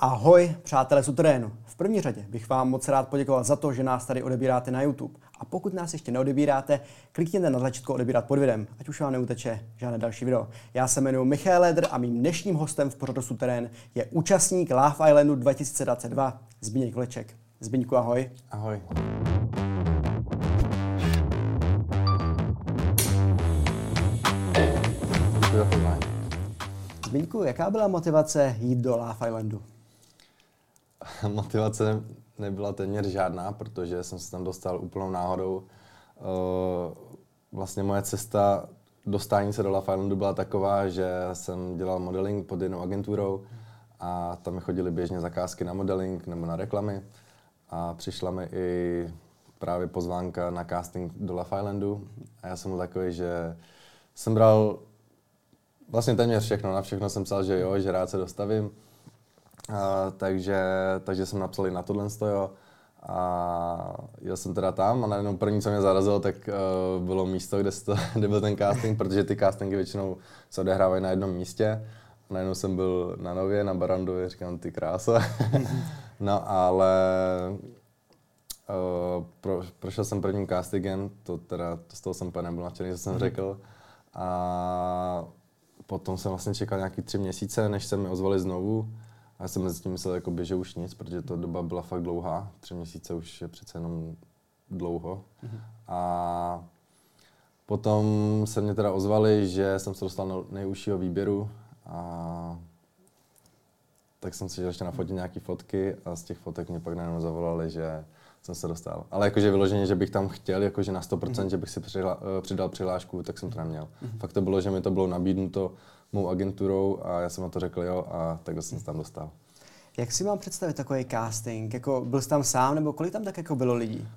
Ahoj, přátelé Sutrénu. V první řadě bych vám moc rád poděkoval za to, že nás tady odebíráte na YouTube. A pokud nás ještě neodebíráte, klikněte na tlačítko odebírat pod videem, ať už vám neuteče žádné další video. Já se jmenuji Michal Leder a mým dnešním hostem v pořadu Suterén je účastník Love Islandu 2022 Zbigněk Vleček. Zbigňku, ahoj. Ahoj. Zbigňku, jaká byla motivace jít do Love Islandu? Motivace nebyla téměř žádná, protože jsem se tam dostal úplnou náhodou. Eh, vlastně moje cesta dostání se do Love Islandu byla taková, že jsem dělal modeling pod jednou agenturou a tam mi chodily běžně zakázky na modeling nebo na reklamy a přišla mi i právě pozvánka na casting do Love Islandu a já jsem byl takový, že jsem bral vlastně téměř všechno, na všechno jsem psal, že jo, že rád se dostavím. A, takže, takže jsem napsal i na tohle jo. A jel jsem teda tam a najednou první, co mě zarazilo, tak uh, bylo místo, kde, to, kde byl ten casting, protože ty castingy většinou se odehrávají na jednom místě. A najednou jsem byl na Nově, na Barandově, říkám, ty krása. no ale uh, pro, prošel jsem prvním castingem, to teda, z toho jsem úplně nebyl nadšený, co jsem mm-hmm. řekl. A potom jsem vlastně čekal nějaký tři měsíce, než se mi ozvali znovu. A já jsem mezi tím myslel, jakoby, že už nic, protože ta doba byla fakt dlouhá. Tři měsíce už je přece jenom dlouho. Mm-hmm. A potom se mě teda ozvali, že jsem se dostal do nejúžšího výběru a tak jsem si ještě nafotit nějaké fotky a z těch fotek mě pak najednou zavolali, že jsem se dostal. Ale jakože vyloženě, že bych tam chtěl, jakože na 100%, mm-hmm. že bych si přihla, eh, přidal přihlášku, tak jsem to neměl. Mm-hmm. Fakt to bylo, že mi to bylo nabídnuto mou agenturou a já jsem na to řekl jo a tak jsem se tam dostal. Jak si mám představit takový casting? Jako byl jsi tam sám nebo kolik tam tak jako bylo lidí?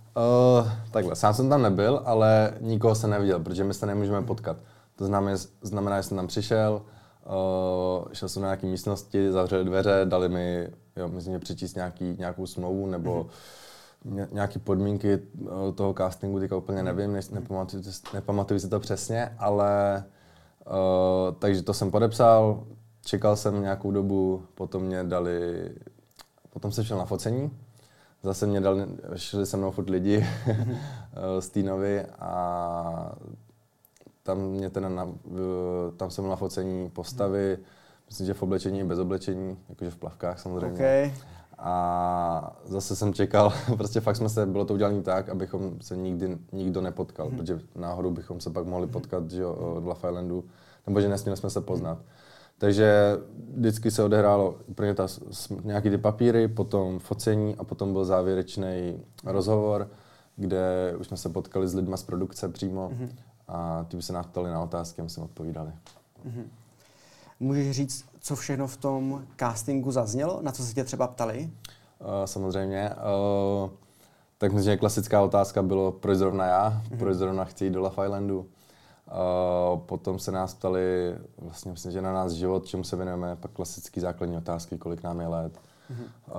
Uh, takhle, sám jsem tam nebyl, ale nikoho se neviděl, protože my se nemůžeme potkat. To znamená, znamená že jsem tam přišel, uh, šel jsem na nějaké místnosti, zavřeli dveře, dali mi, jo, myslím, že přečíst nějaký, nějakou smlouvu nebo mm-hmm. nějaké podmínky uh, toho castingu, teďka úplně nevím, nepamatuju, nepamatuju si to přesně, ale Uh, takže to jsem podepsal, čekal jsem nějakou dobu, potom mě dali, potom jsem šel na focení, zase mě dali, šli se mnou furt lidi z Týnovy a tam mě teda na, tam jsem na focení postavy, myslím, že v oblečení bez oblečení, jakože v plavkách samozřejmě. Okay. A zase jsem čekal, prostě fakt jsme se, bylo to udělané tak, abychom se nikdy nikdo nepotkal, mm-hmm. protože náhodou bychom se pak mohli potkat že, od Love Islandu, nebo že nesměli jsme se poznat. Takže vždycky se odehrálo úplně ta, nějaký ty papíry, potom focení a potom byl závěrečný rozhovor, kde už jsme se potkali s lidmi z produkce přímo mm-hmm. a ty by se nás ptali na otázky a my jsme odpovídali. Mm-hmm. Můžeš říct, co všechno v tom castingu zaznělo? Na co se tě třeba ptali? Uh, samozřejmě. Uh, tak myslím, že klasická otázka bylo, proč zrovna já, mm-hmm. proč zrovna chci jít do Love Islandu. Uh, potom se nás ptali, vlastně myslím, že na nás život, čemu se věnujeme, pak klasické základní otázky, kolik nám je let. Mm-hmm.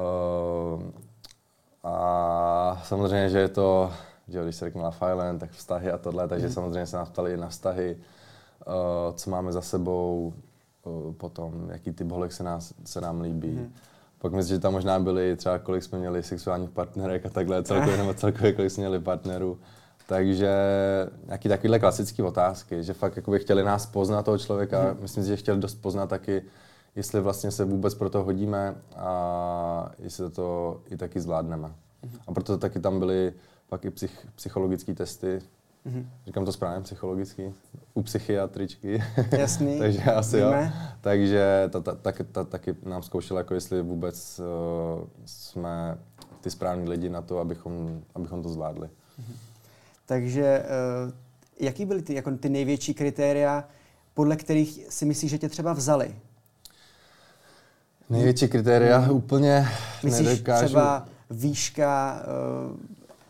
Uh, a samozřejmě, že je to, že když se řekne Love Island, tak vztahy a tohle, takže mm-hmm. samozřejmě se nás ptali i na vztahy, uh, co máme za sebou, potom, jaký typ holek se, nás, se nám líbí. Hmm. Pak myslím, že tam možná byly třeba, kolik jsme měli sexuálních partnerek a takhle, celkově, nebo celkově, kolik jsme měli partnerů. Takže nějaký takovýhle klasické otázky, že fakt jakoby chtěli nás poznat toho člověka, hmm. myslím si, že chtěli dost poznat taky, jestli vlastně se vůbec pro to hodíme a jestli to i taky zvládneme. Hmm. A proto taky tam byly pak i psych, psychologické testy, Mm-hmm. Říkám to správně psychologicky, u psychiatričky. Jasný. Takže asi Víme. jo. Takže ta, ta, ta, ta, taky nám zkoušela, jako jestli vůbec uh, jsme ty správní lidi na to, abychom, abychom to zvládli. Mm-hmm. Takže uh, jaký byly ty, jako ty největší kritéria, podle kterých si myslíš, že tě třeba vzali? Největší kritéria hmm. úplně Myslíš nedokážu. třeba výška, uh,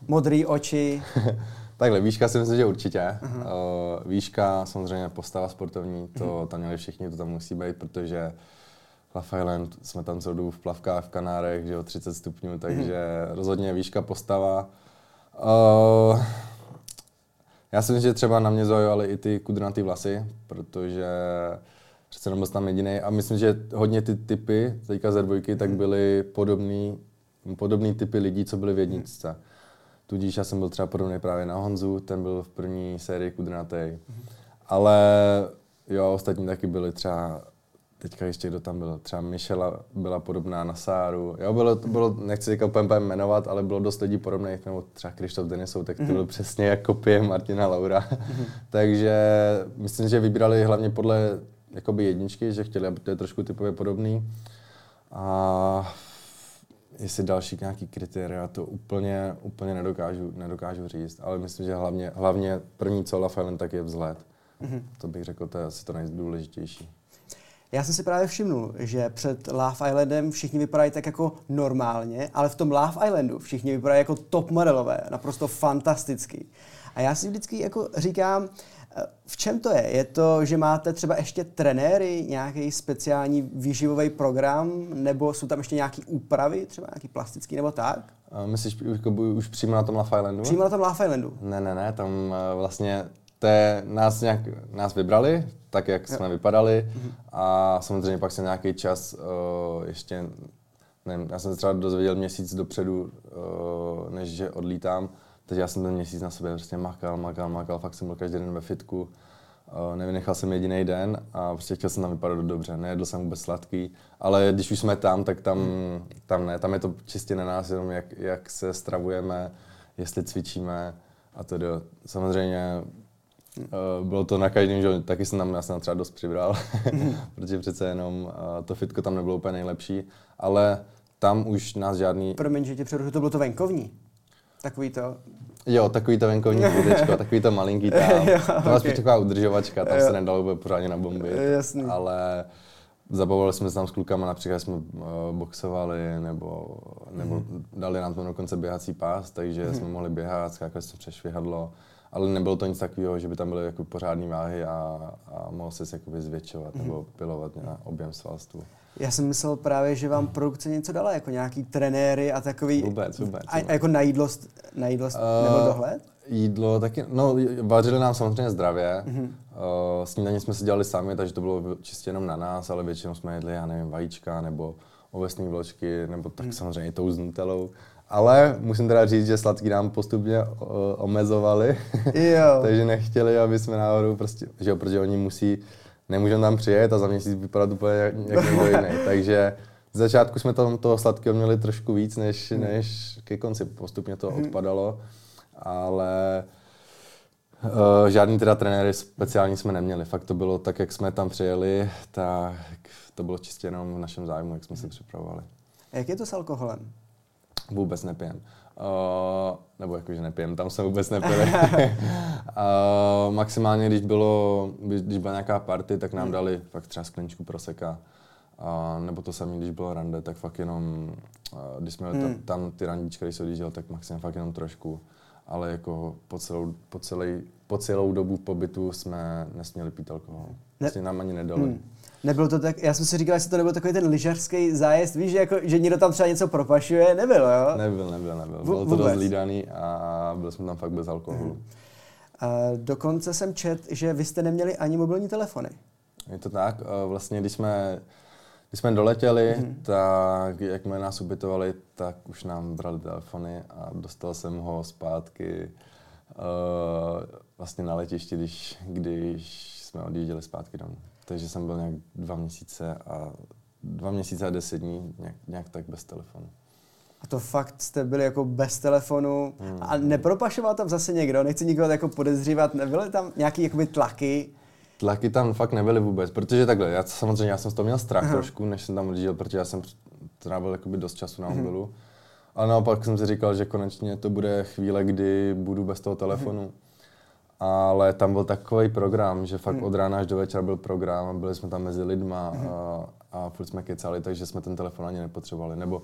modré oči? Takhle, výška si myslím, že určitě. Uh-huh. Uh, výška, samozřejmě postava sportovní, to uh-huh. tam měli všichni, to tam musí být, protože Love Island, jsme tam celou dobu v plavkách, v Kanárech, že jo, 30 stupňů, takže uh-huh. rozhodně výška, postava. Uh, já si myslím, že třeba na mě zaujali i ty kudrnatý vlasy, protože Přece jenom byl tam jediný. A myslím, že hodně ty typy, teďka ze dvojky, tak byly podobný, podobný typy lidí, co byly v jedničce. Tudíž já jsem byl třeba podobný právě na Honzu, ten byl v první sérii kudrnatý. Ale jo, ostatní taky byli třeba teďka ještě kdo tam byl, třeba Michela byla podobná na Sáru. Jo, bylo, to bylo, nechci teďka úplně jmenovat, ale bylo dost lidí podobných, nebo třeba Krištof Denisou, tak to byl přesně jak kopie Martina Laura. Takže myslím, že vybrali hlavně podle jakoby jedničky, že chtěli, aby to je trošku typově podobný. A jestli další nějaký kritéria, to úplně, úplně nedokážu, nedokážu říct, ale myslím, že hlavně, hlavně první co Island, tak je vzhled. Mm-hmm. To bych řekl, to je asi to nejdůležitější. Já jsem si právě všimnul, že před Love Islandem všichni vypadají tak jako normálně, ale v tom Love Islandu všichni vypadají jako top modelové, naprosto fantastický. A já si vždycky jako říkám, v čem to je? Je to, že máte třeba ještě trenéry, nějaký speciální výživový program, nebo jsou tam ještě nějaké úpravy, třeba nějaký plastický nebo tak? A myslíš jako už přímo na tom Love Islandu? Přímo na tom Love Islandu. Ne, ne, ne, tam eh, vlastně té nás nějak nás vybrali, tak jak jsme vypadali mm-hmm. a samozřejmě pak se nějaký čas uh, ještě, nevím, já jsem se třeba dozvěděl měsíc dopředu, uh, než že odlítám, takže já jsem ten měsíc na sobě prostě makal, makal, makal, fakt jsem byl každý den ve fitku, uh, nevynechal jsem jediný den a prostě chtěl jsem tam vypadat dobře, nejedl jsem vůbec sladký, ale když už jsme tam, tak tam, tam ne, tam je to čistě na nás, jenom jak, jak se stravujeme, jestli cvičíme a to Samozřejmě Uh, bylo to na každém, že taky jsem tam, já jsem třeba dost přibral, protože přece jenom uh, to fitko tam nebylo úplně nejlepší, ale tam už nás žádný... Promiň, že tě přerušu, to bylo to venkovní? Takový to... Jo, takový to venkovní chvídečko, takový to malinký tam. jo, to byla okay. taková udržovačka, tam jo. se nedalo úplně pořádně na bomby. Jasný. Ale zabavovali jsme se tam s klukama, například jsme uh, boxovali, nebo, nebo mm. dali nám tam dokonce běhací pás, takže mm. jsme mohli běhat, skákali jsme přes švihadlo ale nebylo to nic takového, že by tam byly jako pořádné váhy a, a mohl se jakoby zvětšovat mm-hmm. nebo pilovat na objem svalstvu. Já jsem myslel právě, že vám produkce něco dala, jako nějaký trenéry a takový... Vůbec, vůbec. A, a jako na jídlo, na jídlo uh, nebo dohled? Jídlo taky, no vařili nám samozřejmě zdravě. Mm-hmm. Uh, snídaní jsme si dělali sami, takže to bylo čistě jenom na nás, ale většinou jsme jedli, já nevím, vajíčka nebo ovesné vločky, nebo tak mm. samozřejmě i tou s nutelou. Ale musím teda říct, že sladký nám postupně uh, omezovali, jo. takže nechtěli, aby jsme náhodou prostě, že jo, protože oni musí, nemůžeme tam přijet a za měsíc vypadat úplně jak, jak někdo jiný. Takže z začátku jsme tam toho sladkého měli trošku víc, než, hmm. než ke konci. Postupně to hmm. odpadalo, ale uh, žádný teda trenéry speciální jsme neměli. Fakt to bylo tak, jak jsme tam přijeli, tak to bylo čistě jenom v našem zájmu, jak jsme se připravovali. A jak je to s alkoholem? Vůbec nepijem. Uh, nebo jakože nepijem, tam jsem vůbec nepil. uh, maximálně, když, bylo, když byla nějaká party, tak nám hmm. dali fakt třeba skleničku proseka. Uh, nebo to samé, když bylo rande, tak fakt jenom, uh, když jsme hmm. tam, tam ty randíčky, když se odjížděl, tak maximálně fakt jenom trošku. Ale jako po celou, po, celý, po celou dobu pobytu jsme nesměli pít alkohol. Ne. Vlastně nám ani nedali. Hmm. Nebylo to tak, já jsem si říkal, jestli to nebyl takový ten lyžařský zájezd, víš, že, jako, že někdo tam třeba něco propašuje, nebylo, jo? Nebyl, nebyl, nebyl. Bylo to dost lídaný a byli jsme tam fakt bez alkoholu. Hmm. A dokonce jsem čet, že vy jste neměli ani mobilní telefony. Je to tak, vlastně když jsme, když jsme doletěli, hmm. tak jakmile nás ubytovali, tak už nám brali telefony a dostal jsem ho zpátky uh, vlastně na letišti, když, když jsme odjížděli zpátky domů takže jsem byl nějak dva měsíce a dva měsíce a deset dní nějak, nějak tak bez telefonu. A to fakt jste byli jako bez telefonu hmm. a nepropašoval tam zase někdo, nechci nikoho jako podezřívat, nebyly tam nějaký jakoby tlaky? Tlaky tam fakt nebyly vůbec, protože takhle, já samozřejmě já jsem z toho měl strach Aha. trošku, než jsem tam odjížděl, protože já jsem trávil jakoby dost času na mhm. mobilu. A naopak jsem si říkal, že konečně to bude chvíle, kdy budu bez toho telefonu. Hmm ale tam byl takový program, že fakt hmm. od rána až do večera byl program, byli jsme tam mezi lidma a, a furt jsme kecali, takže jsme ten telefon ani nepotřebovali. Nebo uh,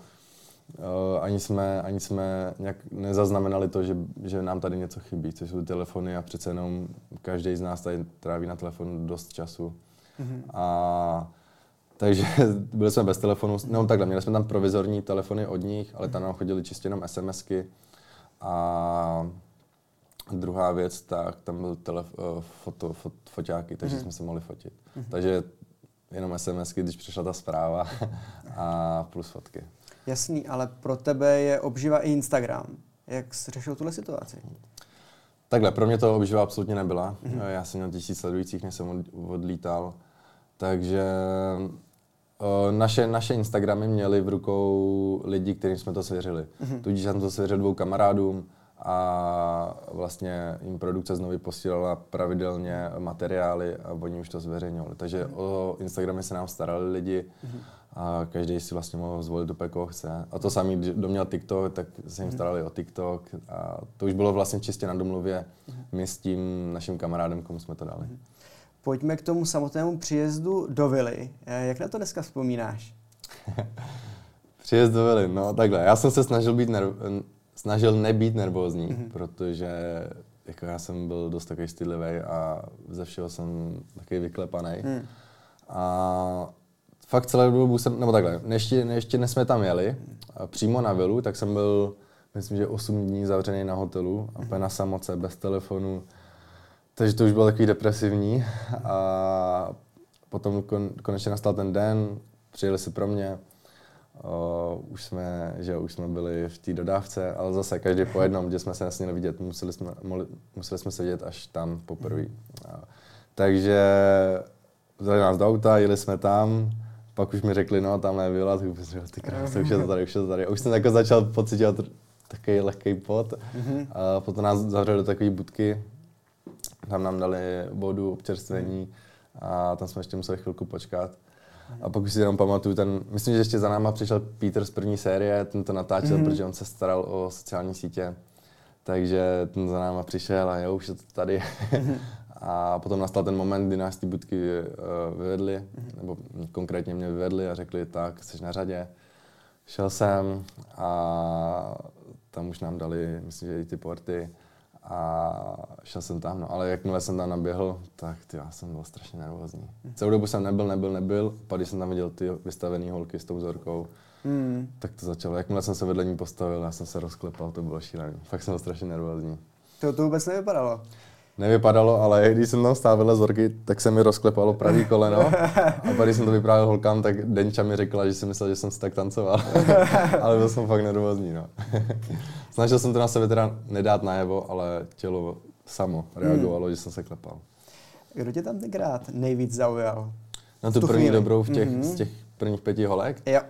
ani jsme, ani jsme nějak nezaznamenali to, že, že nám tady něco chybí, což jsou telefony a přece jenom každý z nás tady tráví na telefonu dost času. Hmm. A takže byli jsme bez telefonu, no takhle, měli jsme tam provizorní telefony od nich, ale tam nám chodili čistě jenom SMSky a Druhá věc, tak tam byl telef- eh, foto, fot, foťáky, takže mm. jsme se mohli fotit. Mm. Takže jenom SMSky, když přišla ta zpráva a plus fotky. Jasný, ale pro tebe je obživa i Instagram. Jak jsi řešil tuhle situaci? Takhle, pro mě to obživa absolutně nebyla. Mm-hmm. Já jsem měl tisíc sledujících, než jsem odlítal. Takže uh, naše, naše Instagramy měly v rukou lidi, kterým jsme to svěřili. Mm-hmm. Tudíž jsem to svěřil dvou kamarádům a vlastně jim produkce znovu posílala pravidelně materiály a oni už to zveřejňovali. Takže o Instagramy se nám starali lidi. A každý si vlastně mohl zvolit úplně koho chce. A to samý, kdo měl TikTok, tak se jim starali o TikTok a to už bylo vlastně čistě na domluvě my s tím naším kamarádem, komu jsme to dali. Pojďme k tomu samotnému příjezdu do Vily. Eh, jak na to dneska vzpomínáš? Příjezd do Vily, no takhle. Já jsem se snažil, být nerv- snažil nebýt nervózní, mm-hmm. protože jako já jsem byl dost takový stydlivý a ze všeho jsem takový vyklepaný. Mm. A fakt celou dobu jsem, nebo takhle, ještě, ještě než jsme tam jeli, přímo na vilu, tak jsem byl, myslím, že 8 dní zavřený na hotelu, a na samoce, bez telefonu, takže to už bylo takový depresivní a potom kon, konečně nastal ten den, přijeli si pro mě, Uh, už jsme, že už jsme byli v té dodávce, ale zase každý po jednom, kde jsme se nesměli vidět, museli jsme, mohli, museli jsme se vidět až tam poprvé. Uh, takže vzali nás do auta, jeli jsme tam, pak už mi řekli, no tamhle je vila, tak jsem ty krásy, už je to tady, už je to tady. A už jsem jako začal pocitovat takový lehký pot. Mm-hmm. A potom nás zavřeli do takové budky, tam nám dali vodu, občerstvení a tam jsme ještě museli chvilku počkat. A pak už si jenom pamatuju, ten, myslím, že ještě za náma přišel Peter z první série, ten to natáčel, mm-hmm. protože on se staral o sociální sítě. Takže ten za náma přišel a jo, už je to tady. Mm-hmm. A potom nastal ten moment, kdy nás ty budky uh, vyvedli, mm-hmm. nebo konkrétně mě vyvedli a řekli, tak, jsi na řadě. Šel jsem a tam už nám dali, myslím, že i ty porty a šel jsem tam, no. ale jakmile jsem tam naběhl, tak ty, já jsem byl strašně nervózní. Mm. Celou dobu jsem nebyl, nebyl, nebyl, pak když jsem tam viděl ty vystavené holky s tou vzorkou, mm. tak to začalo. Jakmile jsem se vedle ní postavil, já jsem se rozklepal, to bylo šílené. Fakt jsem byl strašně nervózní. To, to vůbec nevypadalo nevypadalo, ale když jsem tam stál vedle Zorky, tak se mi rozklepalo pravý koleno. A když jsem to vyprávěl holkám, tak Denča mi řekla, že si myslel, že jsem si tak tancoval. ale byl jsem fakt nervózní. No. Snažil jsem to na sebe teda nedát najevo, ale tělo samo reagovalo, hmm. že jsem se klepal. Kdo tě tam tenkrát nejvíc zaujal? Na tu, tu první chvíli. dobrou v těch, mm-hmm. z těch prvních pěti holek? Jo.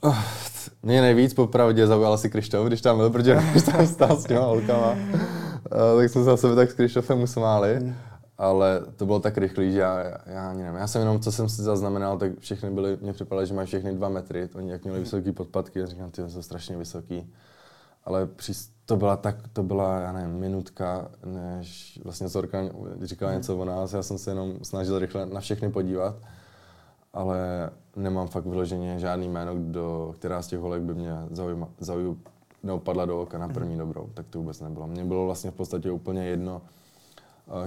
Oh, mě nejvíc popravdě zaujal asi Krištof, když tam byl, protože když tam stál s těma holkama. Uh, tak jsme se na sebe tak s Krištofem usmáli. Mm. Ale to bylo tak rychlý, že já, já ani nevím. Já jsem jenom, co jsem si zaznamenal, tak všechny byly, mě připadalo, že mají všechny dva metry. Oni jak měli mm. vysoký podpadky, říkám, ty jsou strašně vysoký. Ale při, to byla tak, to byla, já nevím, minutka, než vlastně Zorka říkala mm. něco o nás. Já jsem se jenom snažil rychle na všechny podívat. Ale nemám fakt vyloženě žádný jméno, kdo, která z těch holek by mě zaujma, zaujma, nebo padla do oka na mhm. první dobrou, tak to vůbec nebylo. Mně bylo vlastně v podstatě úplně jedno,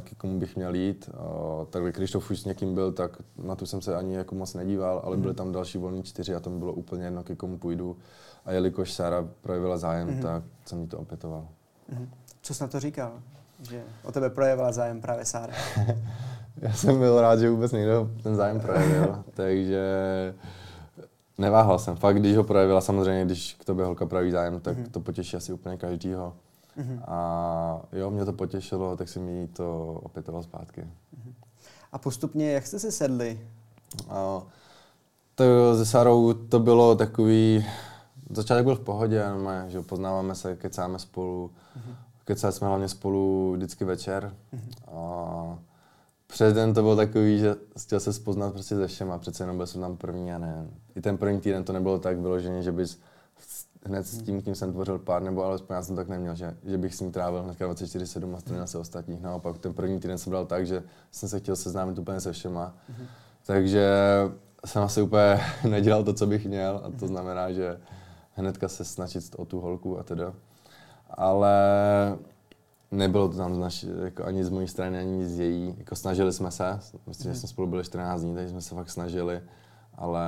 k komu bych měl jít. Takhle Krištof už s někým byl, tak na tu jsem se ani jako moc nedíval, ale byly mhm. tam další volní čtyři a to mi bylo úplně jedno, ke komu půjdu. A jelikož Sára projevila zájem, mm-hmm. tak jsem jí to opětoval. Mm-hmm. Co jsi na to říkal? Že o tebe projevila zájem právě Sára? Já jsem byl rád, že vůbec někdo ten zájem projevil, takže Neváhal jsem. Fakt, když ho projevila, samozřejmě, když k tobě holka projeví zájem, tak mm-hmm. to potěší asi úplně každýho. Mm-hmm. A jo, mě to potěšilo, tak jsem jí to opětoval zpátky. Mm-hmm. A postupně, jak jste se sedli? A, to se Sarou to bylo takový, začátek byl v pohodě, no, že poznáváme se, kecáme spolu, mm-hmm. kecali jsme hlavně spolu vždycky večer. Mm-hmm. A, přes den to bylo takový, že chtěl se spoznat prostě se všem a přece jenom byl jsem tam první a ne. I ten první týden to nebylo tak vyloženě, že bys hned s tím, kým jsem tvořil pár, nebo alespoň já jsem tak neměl, že, že bych s ním trávil hnedka 24-7 a stranil se ostatních. Naopak ten první týden jsem bral tak, že jsem se chtěl seznámit úplně se všema. Mm-hmm. Takže jsem asi úplně nedělal to, co bych měl a to znamená, že hnedka se snažit o tu holku a teda. Ale Nebylo to tam z naši, jako ani z mojí strany, ani z její. Jako snažili jsme se, myslím, že jsme spolu byli 14 dní, takže jsme se fakt snažili, ale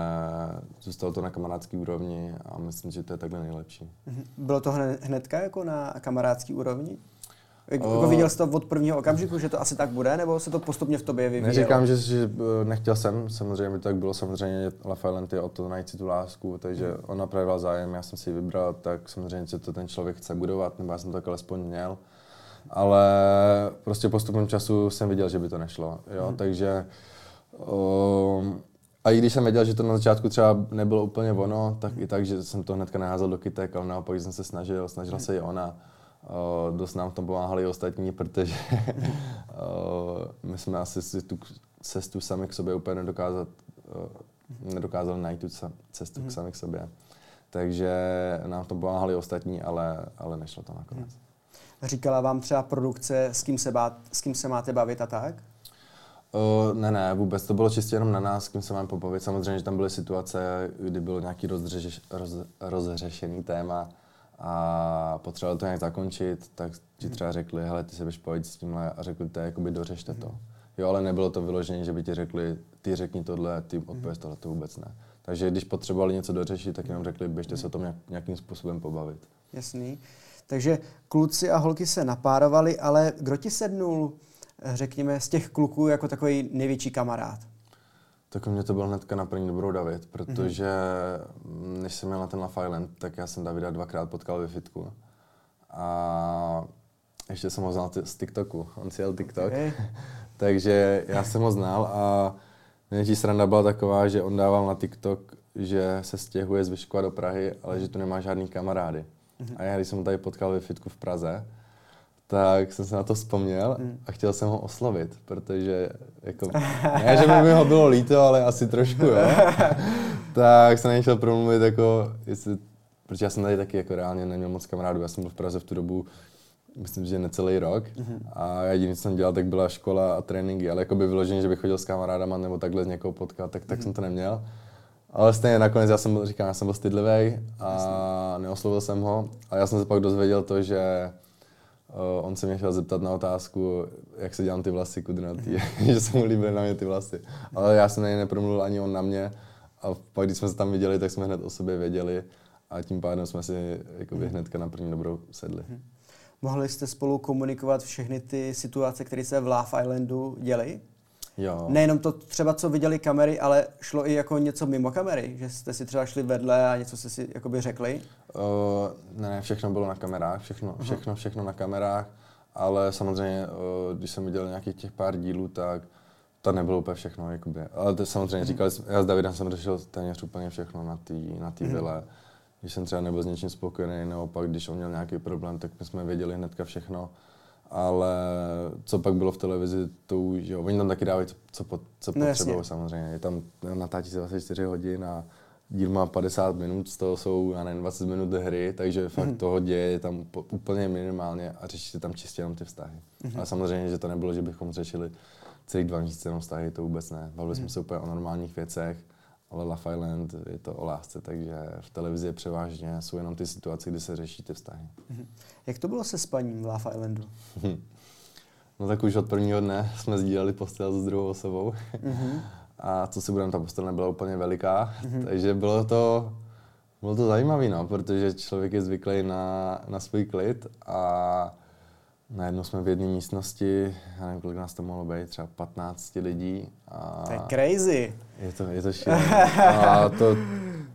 zůstalo to na kamarádské úrovni a myslím, že to je takhle nejlepší. Mhm. Bylo to hned, hnedka jako na kamarádské úrovni? Jako viděl jsi to od prvního okamžiku, že to asi tak bude, nebo se to postupně v tobě vyvíjelo? Neříkám, že, že eh, nechtěl jsem, samozřejmě by tak bylo, samozřejmě Lafayette je o to najít si tu lásku, takže hmm. on napravil zájem, já jsem si ji vybral, tak samozřejmě, že to ten člověk chce budovat, nebo já jsem to tak alespoň měl. Ale prostě postupem času jsem viděl, že by to nešlo, jo, hmm. takže um, a i když jsem věděl, že to na začátku třeba nebylo úplně ono, tak i tak, že jsem to hnedka naházel do kytek, ale naopak, jsem se snažil, snažila se i ona. Uh, dost nám v tom pomáhali i ostatní, protože uh, my jsme asi si tu cestu sami k sobě úplně nedokázat, uh, nedokázali najít tu cestu k sami k sobě. Takže nám v tom pomáhali ostatní, ale, ale nešlo to nakonec. Říkala vám třeba produkce, s kým se, bát, s kým se máte bavit a tak? Uh, ne, ne, vůbec. To bylo čistě jenom na nás, s kým se mám pobavit. Samozřejmě, že tam byly situace, kdy bylo nějaký rozřeš, roz, rozřešený téma a potřebovali to nějak zakončit, tak ti třeba řekli, hele, ty se běž pojď s tímhle a řekli, to jakoby dořešte to. Jo, ale nebylo to vyložené, že by ti řekli, ty řekni tohle, ty odpověz tohle, to vůbec ne. Takže když potřebovali něco dořešit, tak jenom řekli, běžte se o tom nějakým způsobem pobavit. Jasný. Takže kluci a holky se napárovali, ale kdo ti sednul řekněme, z těch kluků jako takový největší kamarád? Tak mě to byl hnedka na první dobrou David, protože mm-hmm. než jsem měl na ten Love Island, tak já jsem Davida dvakrát potkal ve fitku. A ještě jsem ho znal t- z TikToku, on si jel TikTok. Okay. Takže já jsem ho znal a největší sranda byla taková, že on dával na TikTok, že se stěhuje z Vyškova do Prahy, ale že tu nemá žádný kamarády. A já, když jsem ho tady potkal ve fitku v Praze, tak jsem se na to vzpomněl hmm. a chtěl jsem ho oslovit, protože jako, ne, že by mi ho bylo líto, ale asi trošku, jo. tak jsem nechtěl promluvit jako, jestli, protože já jsem tady taky jako reálně neměl moc kamarádů, já jsem byl v Praze v tu dobu, myslím, že necelý rok mm-hmm. a jediné, co jsem dělal, tak byla škola a tréninky, ale jako by vyloženě, že bych chodil s kamarádama nebo takhle z někoho potkat, tak, tak mm-hmm. jsem to neměl. Ale stejně nakonec já jsem byl, říkám, já jsem byl stydlivý a neoslovil jsem ho. A já jsem se pak dozvěděl to, že Uh, on se mě chtěl zeptat na otázku, jak se dělám ty vlasy kudrnatý, že se mu líbily na mě ty vlasy. Ale já jsem na něj nepromluvil ani on na mě. A pak, když jsme se tam viděli, tak jsme hned o sobě věděli. A tím pádem jsme si jakoby, hnedka na první dobrou sedli. Hmm. Mohli jste spolu komunikovat všechny ty situace, které se v Love Islandu děly? Jo. Nejenom to třeba, co viděli kamery, ale šlo i jako něco mimo kamery, že jste si třeba šli vedle a něco jste si jakoby řekli? Uh, ne, všechno bylo na kamerách, všechno, všechno, všechno na kamerách, ale samozřejmě, uh, když jsem viděl nějakých těch pár dílů, tak to nebylo úplně všechno, jakoby. Ale to samozřejmě mm. říkali, já s Davidem jsem řešil téměř úplně všechno na té na tý mm. vile. Když jsem třeba nebyl s něčím spokojený, naopak, když on měl nějaký problém, tak my jsme věděli hnedka všechno ale co pak bylo v televizi, to už, jo, oni tam taky dávají, co, co, co no, potřebují samozřejmě. Je tam natáčí se 24 hodin a díl má 50 minut, z toho jsou, já nevím, 20 minut hry, takže fakt mm. toho děje je tam úplně minimálně a řeší se tam čistě jenom ty vztahy. Mm. Ale samozřejmě, že to nebylo, že bychom řešili celý dva měsíce jenom vztahy, to vůbec ne. Bavili mm. jsme se úplně o normálních věcech ale Love Island je to o lásce, takže v televizi převážně jsou jenom ty situace, kdy se řeší ty vztahy. Mhm. Jak to bylo se spaním v Love Islandu? no tak už od prvního dne jsme sdíleli postel s druhou osobou. Mm-hmm. A co si budeme, ta postel nebyla úplně veliká, mm-hmm. takže bylo to, bylo to zajímavé, no, protože člověk je zvyklý na, na svůj klid a Najednou jsme v jedné místnosti, já nevím, kolik nás to mohlo být, třeba 15 lidí. A to je crazy. Je to, je to šílené. A to,